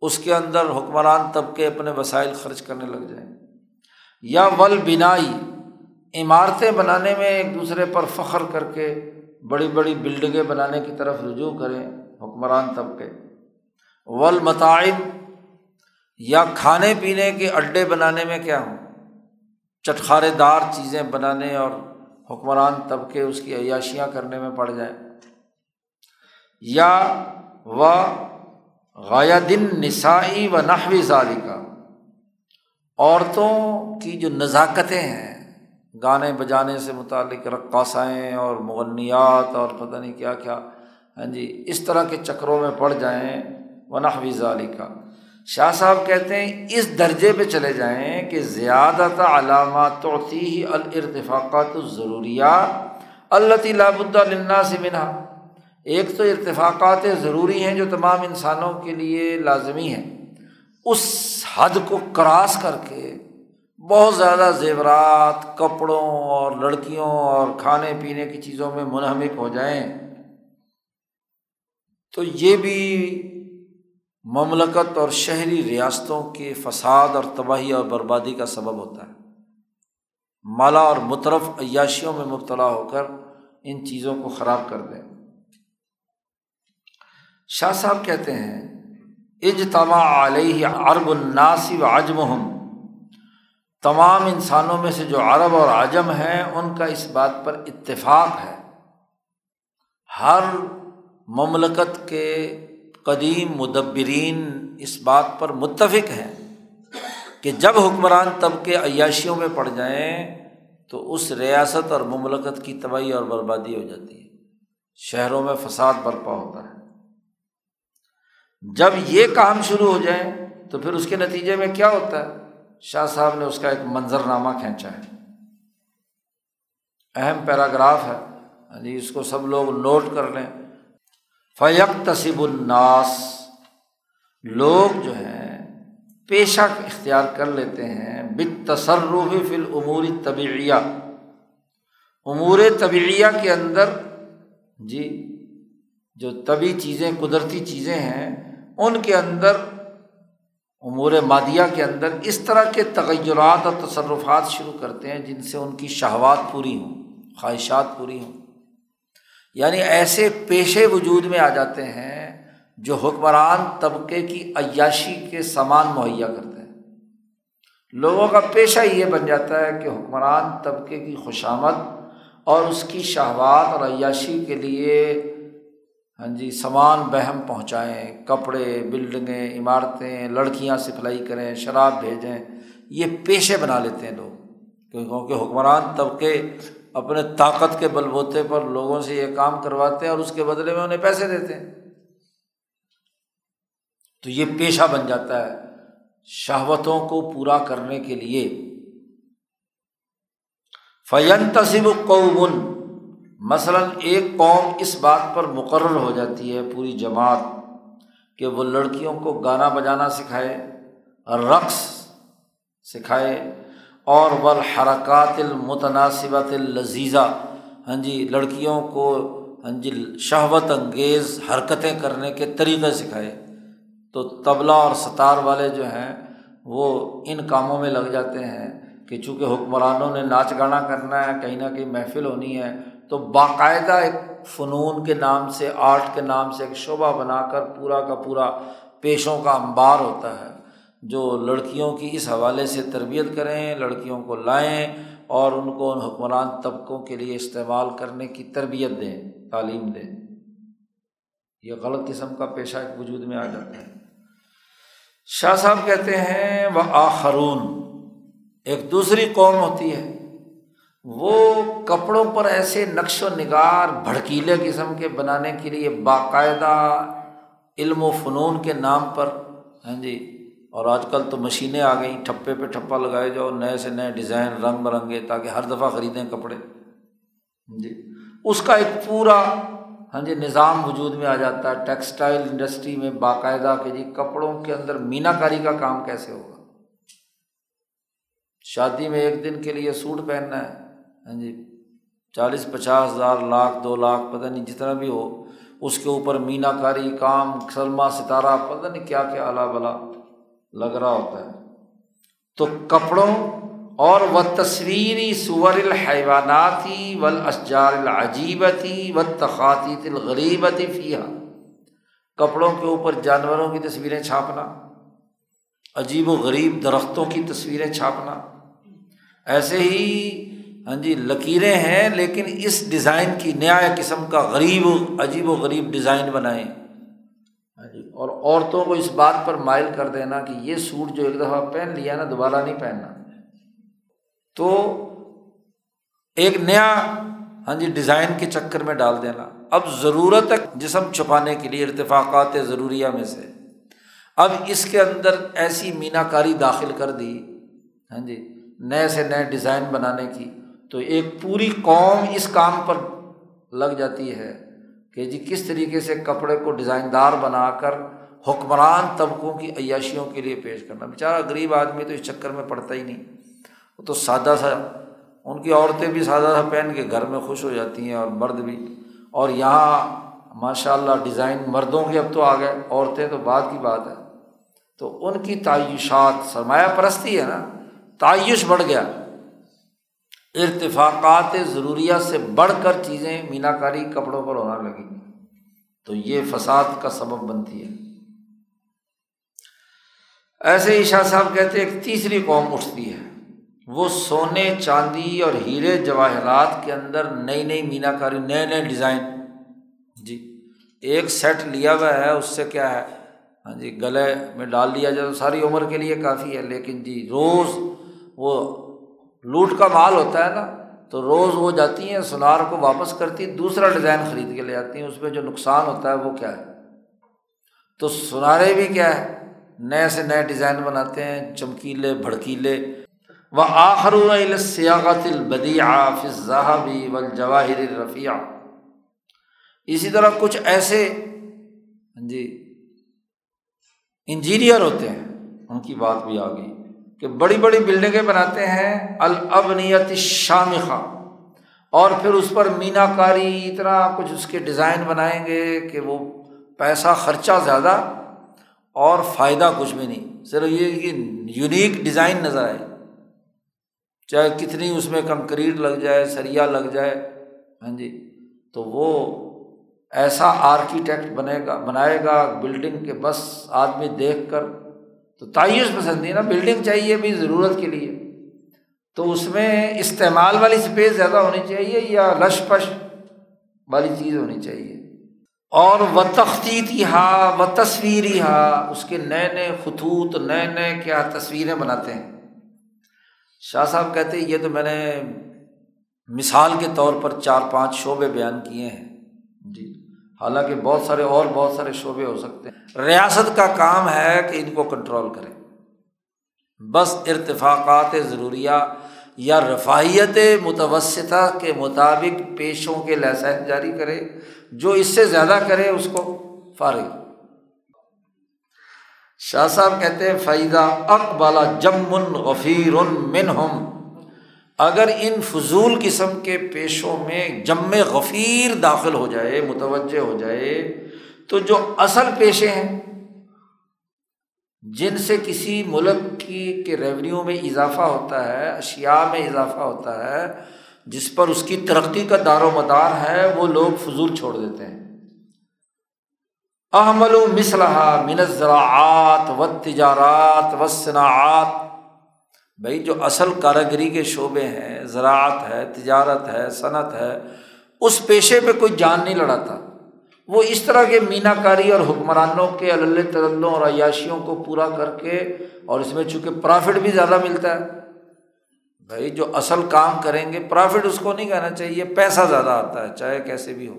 اس کے اندر حکمران طبقے اپنے وسائل خرچ کرنے لگ جائیں۔ یا ول بنائی عمارتیں بنانے میں ایک دوسرے پر فخر کر کے بڑی بڑی بلڈنگیں بنانے کی طرف رجوع کریں حکمران طبقے۔ ولمتعین یا کھانے پینے کے اڈے بنانے میں کیا ہوں؟ چٹخارے دار چیزیں بنانے اور حکمران طبقے اس کی عیاشیاں کرنے میں پڑ جائیں۔ یا و غایا دن نسائی و نحوی ظالی کا عورتوں کی جو نزاکتیں ہیں، گانے بجانے سے متعلق رقاصائیں اور مغنیات اور پتہ نہیں کیا کیا ہاں جی اس طرح کے چکروں میں پڑ جائیں ونحوی ظالی کا شاہ صاحب کہتے ہیں، اس درجے پہ چلے جائیں کہ زیادہ علامات توتی ہی الرتفاقات ضروریہ اللہ لابد النا سے منہا۔ ایک تو ارتفاقات ضروری ہیں جو تمام انسانوں کے لیے لازمی ہیں۔ اس حد کو کراس کر کے بہت زیادہ زیورات، کپڑوں اور لڑکیوں اور کھانے پینے کی چیزوں میں منہمک ہو جائیں۔ تو یہ بھی مملکت اور شہری ریاستوں کے فساد اور تباہی اور بربادی کا سبب ہوتا ہے۔ مالا اور مترف عیاشیوں میں مبتلا ہو کر ان چیزوں کو خراب کر دیں۔ شاہ صاحب کہتے ہیں، اجتماع علیہ عرب الناسی و عجم تمام انسانوں میں سے جو عرب اور عجم ہیں، ان کا اس بات پر اتفاق ہے۔ ہر مملکت کے قدیم مدبرین اس بات پر متفق ہیں کہ جب حکمران طبقے عیاشیوں میں پڑ جائیں، تو اس ریاست اور مملکت کی تباہی اور بربادی ہو جاتی ہے۔ شہروں میں فساد برپا ہوتا ہے۔ جب یہ کام شروع ہو جائیں تو پھر اس کے نتیجے میں کیا ہوتا ہے؟ شاہ صاحب نے اس کا ایک منظر نامہ کھینچا ہے۔ اہم پیراگراف ہے۔ جی اس کو سب لوگ نوٹ کر لیں۔ فیق تصب الناس۔ لوگ جو ہیں، پیشہ اختیار کر لیتے ہیں۔ بت تصرف فی العمور طبعیہ امور طبعیہ کے اندر جی جو طبی چیزیں، قدرتی چیزیں ہیں ان کے اندر، امور مادیہ کے اندر اس طرح کے تغیرات اور تصرفات شروع کرتے ہیں جن سے ان کی شہوات پوری ہوں، خواہشات پوری ہوں۔ یعنی ایسے پیشے وجود میں آ جاتے ہیں جو حکمران طبقے کی عیاشی کے سامان مہیا کرتے ہیں۔ لوگوں کا پیشہ یہ بن جاتا ہے کہ حکمران طبقے کی خوشامد اور اس کی شہوات اور عیاشی کے لیے ہاں جی سامان بہم پہنچائیں، کپڑے، بلڈنگیں، عمارتیں، لڑکیاں سپلائی کریں، شراب بھیجیں، یہ پیشے بنا لیتے ہیں لوگ۔ کیونکہ حکمران طبقے اپنے طاقت کے بل بوتے پر لوگوں سے یہ کام کرواتے ہیں اور اس کے بدلے میں انہیں پیسے دیتے ہیں۔ تو یہ پیشہ بن جاتا ہے شہوتوں کو پورا کرنے کے لیے۔ فین تصب قومن مثلاً ایک قوم اس بات پر مقرر ہو جاتی ہے، پوری جماعت، کہ وہ لڑکیوں کو گانا بجانا سکھائے، رقص سکھائے، اور والحرکات المتناسبت الزیزہ ہاں جی لڑکیوں کو ہاں جی شہوت انگیز حرکتیں کرنے کے طریقے سکھائے۔ تو طبلہ اور ستار والے جو ہیں، وہ ان کاموں میں لگ جاتے ہیں کہ چونکہ حکمرانوں نے ناچ گانا کرنا ہے، کہیں نہ کہیں محفل ہونی ہے تو باقاعدہ ایک فنون کے نام سے، آرٹ کے نام سے ایک شعبہ بنا کر پورا کا پورا پیشوں کا امبار ہوتا ہے، جو لڑکیوں کی اس حوالے سے تربیت کریں، لڑکیوں کو لائیں اور ان کو ان حکمران طبقوں کے لیے استعمال کرنے کی تربیت دیں، تعلیم دیں۔ یہ غلط قسم کا پیشہ ایک وجود میں آ جاتا ہے۔ شاہ صاحب کہتے ہیں وہ آخرون ایک دوسری قوم ہوتی ہے۔ وہ کپڑوں پر ایسے نقش و نگار بھڑکیلے قسم کے بنانے کے لیے باقاعدہ علم و فنون کے نام پر ہیں جی اور آج کل تو مشینیں آ گئیں، ٹھپے پہ ٹھپا لگائے جاؤ، نئے سے نئے ڈیزائن، رنگ برنگے، تاکہ ہر دفعہ خریدیں کپڑے ہاں جی۔ اس کا ایک پورا ہاں جی نظام وجود میں آ جاتا ہے، ٹیکسٹائل انڈسٹری میں باقاعدہ کہ جی کپڑوں کے اندر مینا کاری کا کام کیسے ہوگا؟ شادی میں ایک دن کے لیے سوٹ پہننا ہے ہاں جی چالیس پچاس ہزار، لاکھ، دو لاکھ، پتہ نہیں جتنا بھی ہو، اس کے اوپر مینا کاری، کام سلما ستارہ، پتہ نہیں کیا کیا اعلیٰ بلا لگ رہا ہوتا ہے۔ تو کپڑوں اور و تصویری سور الحیواناتی ولاشجار العجیبتی و تخاطی الغریبتی فیا کپڑوں کے اوپر جانوروں کی تصویریں چھاپنا، عجیب و غریب درختوں کی تصویریں چھاپنا۔ ایسے ہی ہاں جی لکیریں ہیں لیکن اس ڈیزائن کی، نیا قسم کا غریب، عجیب و غریب ڈیزائن بنائیں۔ ہاں جی اور عورتوں کو اس بات پر مائل کر دینا کہ یہ سوٹ جو ایک دفعہ پہن لیا نا، دوبارہ نہیں پہننا۔ تو ایک نیا ہاں جی ڈیزائن کے چکر میں ڈال دینا۔ اب ضرورت ہے جسم چھپانے کے لیے ارتفاقات ضروریہ میں سے۔ اب اس کے اندر ایسی مینا کاری داخل کر دی ہاں جی نئے سے نئے ڈیزائن بنانے کی۔ تو ایک پوری قوم اس کام پر لگ جاتی ہے کہ جی کس طریقے سے کپڑے کو ڈیزائن دار بنا کر حکمران طبقوں کی عیاشیوں کے لیے پیش کرنا۔ بیچارہ غریب آدمی تو اس چکر میں پڑتا ہی نہیں۔ وہ تو سادہ سا، ان کی عورتیں بھی سادہ سا پہن کے گھر میں خوش ہو جاتی ہیں اور مرد بھی۔ اور یہاں ماشاء اللہ ڈیزائن مردوں کے اب تو آ گئے، عورتیں تو بعد کی بات ہے۔ تو ان کی تعیشات، سرمایہ پرستی ہے نا، تعیش بڑھ گیا۔ ارتفاقات ضروریات سے بڑھ کر چیزیں مینا کاری کپڑوں پر ہونا لگی تو یہ فساد کا سبب بنتی ہے۔ ایسے ہی شاہ صاحب کہتے ایک تیسری قوم اٹھتی ہے۔ وہ سونے، چاندی اور ہیرے جواہرات کے اندر نئی نئی مینا کاری نئے نئے ڈیزائن۔ جی ایک سیٹ لیا ہوا ہے، اس سے کیا ہے؟ ہاں جی گلے میں ڈال لیا جائے تو ساری عمر کے لیے کافی ہے، لیکن جی روز وہ لوٹ کا مال ہوتا ہے نا، تو روز وہ جاتی ہیں، سونار کو واپس کرتی دوسرا ڈیزائن خرید کے لے آتی ہیں، اس میں جو نقصان ہوتا ہے وہ کیا ہے؟ تو سنارے بھی کیا ہے، نئے سے نئے ڈیزائن بناتے ہیں، چمکیلے، بھڑکیلے۔ و آخر سیاقت البدی آفظی و جواہر رفیع اسی طرح کچھ ایسے ہاں جی انجینئر ہوتے ہیں، ان کی بات بھی آ گئی کہ بڑی بڑی بلڈنگیں بناتے ہیں البنیت شامخہ اور پھر اس پر مینا کاری اتنا کچھ اس کے ڈیزائن بنائیں گے کہ وہ پیسہ خرچہ زیادہ اور فائدہ کچھ بھی نہیں۔ صرف یہ کہ یونیک ڈیزائن نظر آئے۔ چاہے کتنی اس میں کنکریٹ لگ جائے، سریا لگ جائے ہاں جی تو وہ ایسا آرکیٹیکٹ بنے گا، بنائے گا، بلڈنگ کے بس آدمی دیکھ کر تو تعیش پسندی نا بلڈنگ چاہیے بھی ضرورت کے لیے۔ تو اس میں استعمال والی اسپیس زیادہ ہونی چاہیے یا لش پش والی چیز ہونی چاہیے۔ اور و تختی ہا و تصویری ہا اس کے نئے نئے خطوط، نئے نئے کیا تصویریں بناتے ہیں۔ شاہ صاحب کہتے یہ تو میں نے مثال کے طور پر چار پانچ شعبے بیان کیے ہیں۔ جی۔ حالانکہ بہت سارے اور بہت سارے شعبے ہو سکتے ہیں۔ ریاست کا کام ہے کہ ان کو کنٹرول کرے۔ بس ارتفاقات ضروریہ یا رفاہیت متوسطہ کے مطابق پیشوں کے لائسنس جاری کرے۔ جو اس سے زیادہ کرے اس کو فارغ۔ شاہ صاحب کہتے ہیں فائدہ اقبالا جمن غفیر من ہم اگر ان فضول قسم کے پیشوں میں جم غفیر داخل ہو جائے، متوجہ ہو جائے، تو جو اصل پیشے ہیں، جن سے کسی ملک کی کے ریونیو میں اضافہ ہوتا ہے اشیا میں اضافہ ہوتا ہے، جس پر اس کی ترقی کا دار و مدار ہے، وہ لوگ فضول چھوڑ دیتے ہیں۔ احمل و مسلح من زراعت و تجارات و صنعت بھائی جو اصل کاراگری کے شعبے ہیں، زراعت ہے، تجارت ہے، صنعت ہے، اس پیشے پہ کوئی جان نہیں لڑاتا۔ وہ اس طرح کے مینا کاری اور حکمرانوں کے اللہ تلّوں اور عیاشیوں کو پورا کر کے اور اس میں چونکہ پرافٹ بھی زیادہ ملتا ہے، بھائی جو اصل کام کریں گے پرافٹ اس کو نہیں کہنا چاہیے، پیسہ زیادہ آتا ہے، چاہے کیسے بھی ہو۔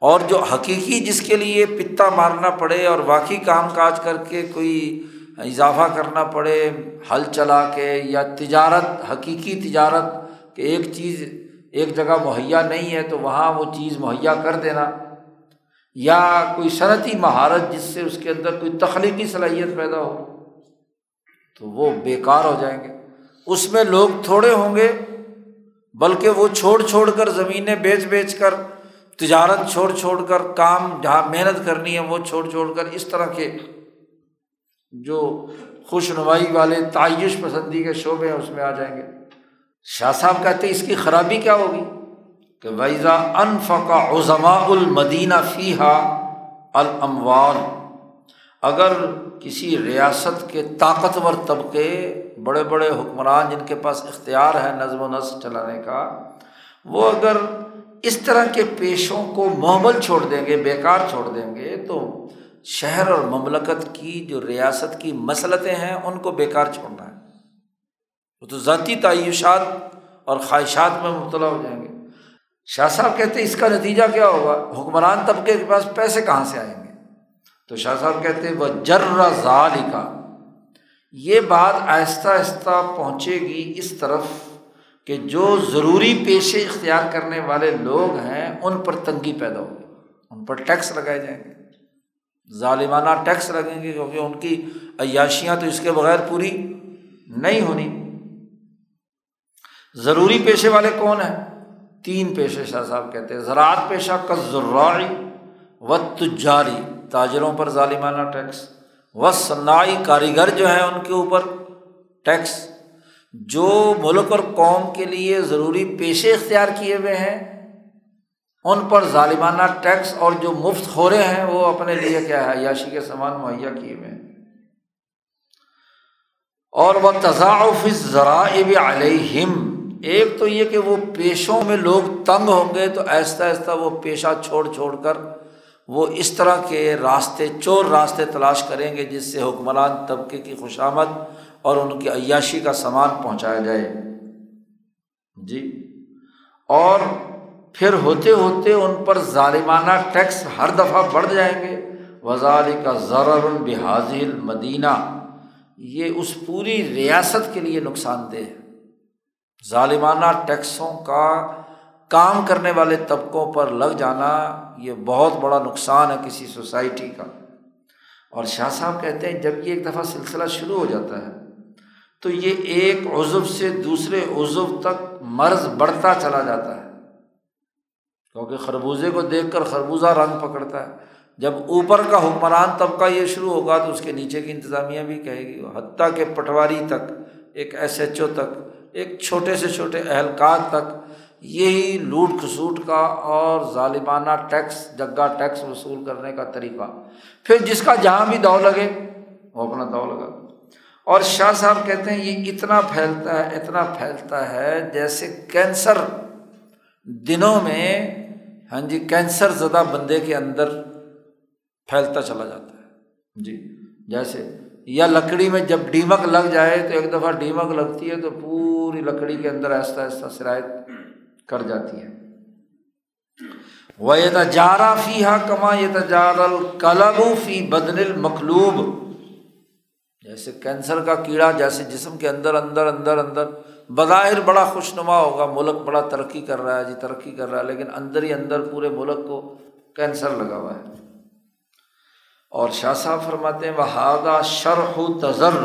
اور جو حقیقی جس کے لیے پتا مارنا پڑے اور واقعی کام کاج کر کے کوئی اضافہ کرنا پڑے ہل چلا کے یا تجارت، حقیقی تجارت کہ ایک چیز ایک جگہ مہیا نہیں ہے تو وہاں وہ چیز مہیا کر دینا، یا کوئی صنعتی مہارت جس سے اس کے اندر کوئی تخلیقی صلاحیت پیدا ہو، تو وہ بیکار ہو جائیں گے۔ اس میں لوگ تھوڑے ہوں گے، بلکہ وہ چھوڑ چھوڑ کر زمینیں بیچ بیچ کر، تجارت چھوڑ چھوڑ کر، کام جہاں محنت کرنی ہے وہ چھوڑ چھوڑ کر، اس طرح کے جو خوش نمائی والے تعیش پسندی کے شعبے ہیں اس میں آ جائیں گے۔ شاہ صاحب کہتے ہیں اس کی خرابی کیا ہوگی؟ کہ ویزا انفقا عظما المدینہ فی ہا الموال اگر کسی ریاست کے طاقتور طبقے، بڑے بڑے حکمران جن کے پاس اختیار ہے نظم و نسق چلانے کا، وہ اگر اس طرح کے پیشوں کو محمل چھوڑ دیں گے، بیکار چھوڑ دیں گے، تو شہر اور مملکت کی جو ریاست کی مسلطیں ہیں، ان کو بیکار چھوڑنا ہے۔ وہ تو ذاتی تعیشات اور خواہشات میں مبتلا ہو جائیں گے۔ شاہ صاحب کہتے ہیں، اس کا نتیجہ کیا ہوگا؟ حکمران طبقے کے پاس پیسے کہاں سے آئیں گے؟ تو شاہ صاحب کہتے ہیں، وہ جر ظال کا یہ بات آہستہ آہستہ پہنچے گی اس طرف کہ جو ضروری پیشے اختیار کرنے والے لوگ ہیں، ان پر تنگی پیدا ہوگی۔ ان پر ٹیکس لگائے جائیں گے۔ ظالمانہ ٹیکس لگیں گے کیونکہ ان کی عیاشیاں تو اس کے بغیر پوری نہیں ہونی۔ ضروری پیشے والے کون ہیں؟ تین پیشے شاہ صاحب کہتے ہیں، زراعت پیشہ کا ذراعی و تجاری تاجروں پر ظالمانہ ٹیکس۔ و صنائی کاریگر جو ہیں ان کے اوپر ٹیکس۔ جو ملک اور قوم کے لیے ضروری پیشے اختیار کیے ہوئے ہیں ان پر ظالمانہ ٹیکس اور جو مفت خورے ہیں وہ اپنے لیے کیا ہے؟ عیاشی کے سامان مہیا کیے ہوئے ہیں۔ اور وہ تضاف ذرائب علیہم ایک تو یہ کہ وہ پیشوں میں لوگ تنگ ہوں گے تو آہستہ آہستہ وہ پیشہ چھوڑ چھوڑ کر وہ اس طرح کے راستے، چور راستے تلاش کریں گے جس سے حکمران طبقے کی خوشامد اور ان کی عیاشی کا سامان پہنچایا جائے۔ جی۔ اور پھر ہوتے ہوتے ان پر ظالمانہ ٹیکس ہر دفعہ بڑھ جائیں گے۔ وزال کا ضرر بحاظل مدینہ یہ اس پوری ریاست کے لیے نقصان دہ ہے۔ ظالمانہ ٹیکسوں کا کام کرنے والے طبقوں پر لگ جانا یہ بہت بڑا نقصان ہے کسی سوسائٹی کا۔ اور شاہ صاحب کہتے ہیں، جب یہ ایک دفعہ سلسلہ شروع ہو جاتا ہے، تو یہ ایک عزب سے دوسرے عزب تک مرض بڑھتا چلا جاتا ہے۔ کیونکہ خربوزے کو دیکھ کر خربوزہ رنگ پکڑتا ہے۔ جب اوپر کا حکمران طبقہ یہ شروع ہوگا تو اس کے نیچے کی انتظامیہ بھی کہے گی۔ حتیٰ کہ پٹواری تک، ایک ایس ایچ او تک، ایک چھوٹے سے چھوٹے اہلکار تک، یہی لوٹ کھسوٹ کا اور ظالمانہ ٹیکس جگہ ٹیکس وصول کرنے کا طریقہ۔ پھر جس کا جہاں بھی دو لگے، وہ اپنا دو لگا۔ اور شاہ صاحب کہتے ہیں، یہ اتنا پھیلتا ہے، اتنا پھیلتا ہے، جیسے کینسر دنوں میں ہاں جی کینسر زدہ بندے کے اندر پھیلتا چلا جاتا ہے۔ جی۔ جیسے یا لکڑی میں جب ڈیمک لگ جائے تو ایک دفعہ ڈیمک لگتی ہے تو پوری لکڑی کے اندر آہستہ آہستہ شرائط کر جاتی ہے۔ وہ یہ تجارہ فی ہا کما یہ تجار الکلب فی بدن المقلوب۔ جیسے کینسر کا کیڑا جیسے جسم کے اندر اندر اندر اندر بظاہر بڑا خوش نما ہوگا، ملک بڑا ترقی کر رہا ہے جی ترقی کر رہا ہے، لیکن اندر ہی اندر پورے ملک کو کینسر لگا ہوا ہے۔ اور شاہ صاحب فرماتے ہیں وہ شرح تذر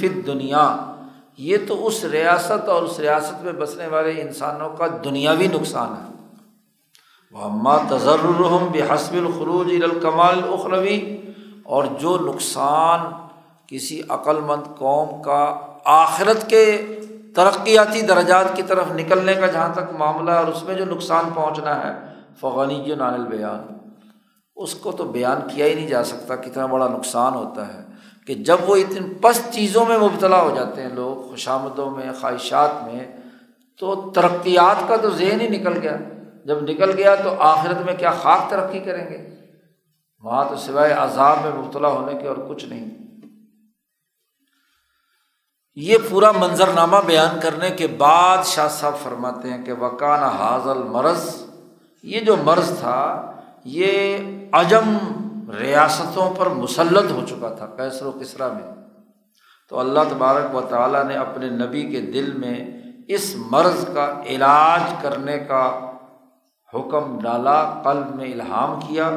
فت دنیا یہ تو اس ریاست اور اس ریاست میں بسنے والے انسانوں کا دنیاوی نقصان ہے۔ وہ اماں تذرحم بحسب الخروج الکمال اخروی اور جو نقصان کسی عقل مند قوم کا آخرت کے ترقیاتی درجات کی طرف نکلنے کا جہاں تک معاملہ ہے اور اس میں جو نقصان پہنچنا ہے فغانی جو نان البیان۔ اس کو تو بیان کیا ہی نہیں جا سکتا کتنا بڑا نقصان ہوتا ہے کہ جب وہ اتنی پست چیزوں میں مبتلا ہو جاتے ہیں لوگ، خوشامدوں میں، خواہشات میں، تو ترقیات کا تو ذہن ہی نکل گیا۔ جب نکل گیا تو آخرت میں کیا خاک ترقی کریں گے؟ وہاں تو سوائے عذاب میں مبتلا ہونے کے اور کچھ نہیں۔ یہ پورا منظرنامہ بیان کرنے کے بعد شاہ صاحب فرماتے ہیں کہ وکان حاضل مرض یہ جو مرض تھا، یہ عجم ریاستوں پر مسلط ہو چکا تھا کیسر و کسرا میں۔ تو اللہ تبارک و تعالیٰ نے اپنے نبی کے دل میں اس مرض کا علاج کرنے کا حکم ڈالا، قلب میں الہام کیا۔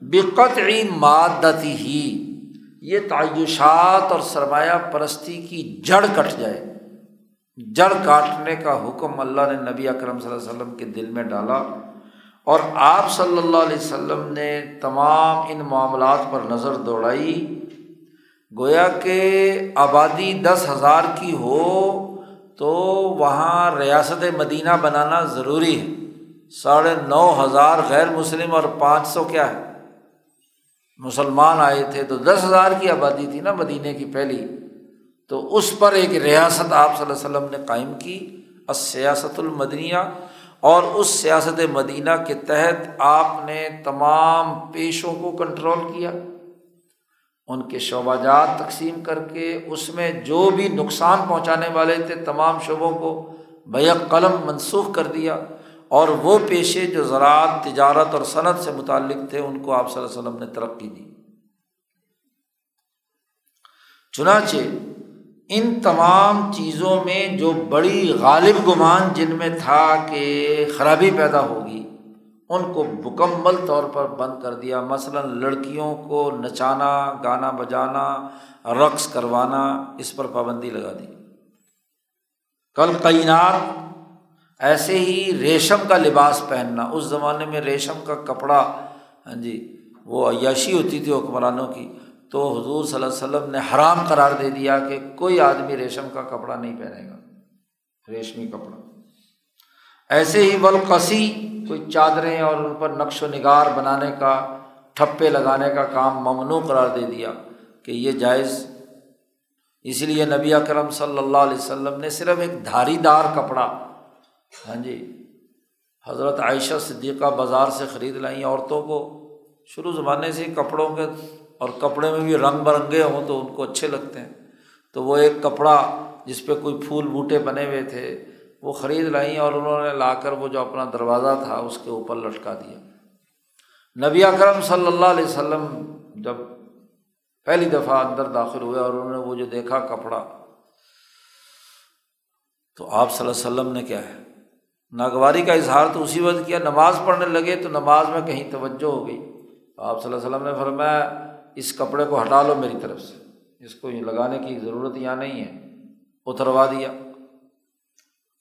بقطعی مادتی ہی یہ تعیشات اور سرمایہ پرستی کی جڑ کٹ جائے۔ جڑ کاٹنے کا حکم اللہ نے نبی اکرم صلی اللہ علیہ وسلم کے دل میں ڈالا اور آپ صلی اللہ علیہ وسلم نے تمام ان معاملات پر نظر دوڑائی۔ گویا کہ آبادی دس ہزار کی ہو تو وہاں ریاست مدینہ بنانا ضروری ہے۔ ساڑھے نو ہزار غیر مسلم اور پانچ سو کیا ہے؟ مسلمان آئے تھے تو دس ہزار کی آبادی تھی نا مدینہ کی پہلی، تو اس پر ایک ریاست آپ صلی اللہ علیہ وسلم نے قائم کی سیاست المدنیہ۔ اور اس سیاست مدینہ کے تحت آپ نے تمام پیشوں کو کنٹرول کیا، ان کے شعبہ جات تقسیم کر کے، اس میں جو بھی نقصان پہنچانے والے تھے تمام شعبوں کو بیک قلم منسوخ کر دیا۔ اور وہ پیشے جو زراعت، تجارت اور صنعت سے متعلق تھے، ان کو آپ صلی اللہ علیہ وسلم نے ترقی دی۔ چنانچہ ان تمام چیزوں میں جو بڑی غالب گمان جن میں تھا کہ خرابی پیدا ہوگی، ان کو مکمل طور پر بند کر دیا۔ مثلاً لڑکیوں کو نچانا، گانا بجانا، رقص کروانا، اس پر پابندی لگا دی۔ کل کائنات ایسے ہی ریشم کا لباس پہننا، اس زمانے میں ریشم کا کپڑا ہاں جی وہ عیاشی ہوتی تھی حکمرانوں کی، تو حضور صلی اللہ علیہ وسلم نے حرام قرار دے دیا کہ کوئی آدمی ریشم کا کپڑا نہیں پہنے گا، ریشمی کپڑا۔ ایسے ہی بلقسی کوئی چادریں اور ان پر نقش و نگار بنانے کا، ٹھپے لگانے کا کام ممنوع قرار دے دیا کہ یہ جائز۔ اسی لیے نبی اکرم صلی اللہ علیہ وسلم نے صرف ایک دھاری دار کپڑا ہاں جی حضرت عائشہ صدیقہ بازار سے خرید لائیں عورتوں کو۔ شروع زمانے سے کپڑوں کے اور کپڑے میں بھی رنگ برنگے ہوں تو ان کو اچھے لگتے ہیں۔ تو وہ ایک کپڑا جس پہ کوئی پھول بوٹے بنے ہوئے تھے، وہ خرید لائیں اور انہوں نے لا کر وہ جو اپنا دروازہ تھا، اس کے اوپر لٹکا دیا۔ نبی اکرم صلی اللہ علیہ وسلم جب پہلی دفعہ اندر داخل ہوئے اور انہوں نے وہ جو دیکھا کپڑا، تو آپ صلی اللہ علیہ وسلم نے کیا ہے؟ ناگواری کا اظہار تو اسی وقت کیا، نماز پڑھنے لگے تو نماز میں کہیں توجہ ہو گئی۔ آپ صلی اللہ علیہ وسلم نے فرمایا، اس کپڑے کو ہٹا لو میری طرف سے۔ اس کو لگانے کی ضرورت یہاں نہیں ہے۔ اتروا دیا۔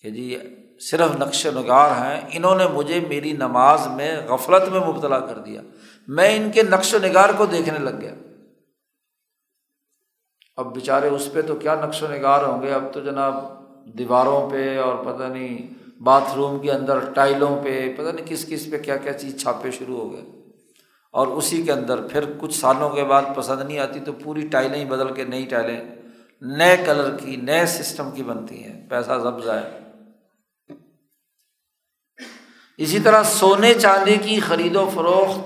کہ جی صرف نقش نگار ہیں، انہوں نے مجھے میری نماز میں غفلت میں مبتلا کر دیا۔ میں ان کے نقش و نگار کو دیکھنے لگ گیا۔ اب بیچارے اس پہ تو کیا نقش و نگار ہوں گے؟ اب تو جناب دیواروں پہ اور پتہ نہیں باتھ روم کے اندر ٹائلوں پہ، پتہ نہیں کس کس پہ کیا کیا چیز چھاپے شروع ہو گئے۔ اور اسی کے اندر پھر کچھ سالوں کے بعد پسند نہیں آتی تو پوری ٹائلیں ہی بدل کے نئی ٹائلیں، نئے کلر کی، نئے سسٹم کی بنتی ہیں۔ پیسہ ضبط ہے اسی طرح سونے چاندی کی خرید و فروخت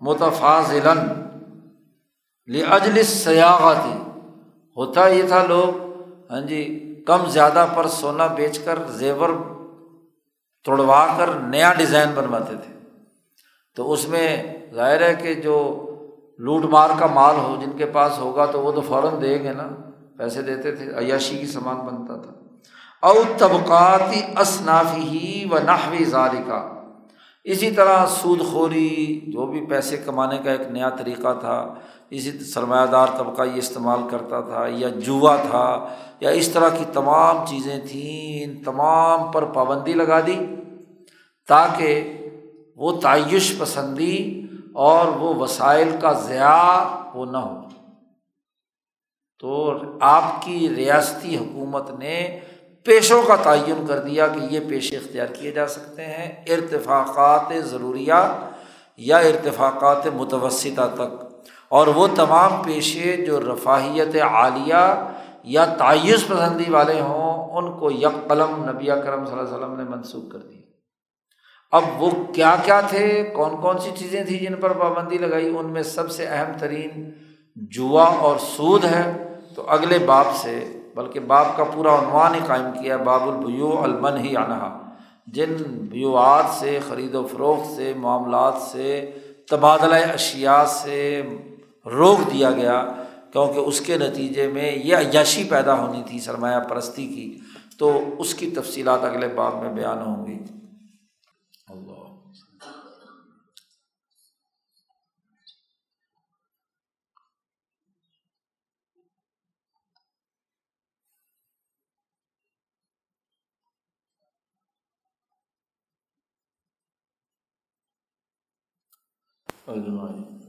متفاظ اجلس سیاح تھی ہوتا یہ تھا لوگ ہاں جی کم زیادہ پر سونا بیچ کر زیور توڑوا کر نیا ڈیزائن بنواتے تھے۔ تو اس میں ظاہر ہے کہ جو لوٹ مار کا مال ہو، جن کے پاس ہوگا تو وہ تو فوراً دیں گے نا، پیسے دیتے تھے، عیاشی کی سامان بنتا تھا۔ او طبقاتی اصنافی ہی و نحوی زاری کا اسی طرح سود خوری، جو بھی پیسے کمانے کا ایک نیا طریقہ تھا، اسی سرمایہ دار طبقہ یہ استعمال کرتا تھا، یا جوا تھا، یا اس طرح کی تمام چیزیں تھیں ان تمام پر پابندی لگا دی، تاکہ وہ تعیش پسندی اور وہ وسائل کا ضیاع وہ نہ ہو۔ تو آپ کی ریاستی حکومت نے پیشوں کا تعین کر دیا کہ یہ پیشے اختیار کیے جا سکتے ہیں، ارتفاقات ضروریات یا ارتفاقات متوسطہ تک۔ اور وہ تمام پیشے جو رفاہیت عالیہ یا تعیش پسندی والے ہوں، ان کو یک قلم نبی کرم صلی اللہ علیہ وسلم نے منسوخ کر دیا۔ اب وہ کیا کیا تھے؟ کون کون سی چیزیں تھیں جن پر پابندی لگائی؟ ان میں سب سے اہم ترین جوا اور سود ہے۔ تو اگلے باپ سے بلکہ باپ کا پورا عنوان ہی قائم کیا باب البیو المن ہی انہا جن بیوات سے، خرید و فروخت سے، معاملات سے، تبادلہ اشیا سے روک دیا گیا، کیونکہ اس کے نتیجے میں یہ عیاشی پیدا ہونی تھی، سرمایہ پرستی کی۔ تو اس کی تفصیلات اگلے باپ میں بیان ہوں گی۔ اللہ۔ اجمائی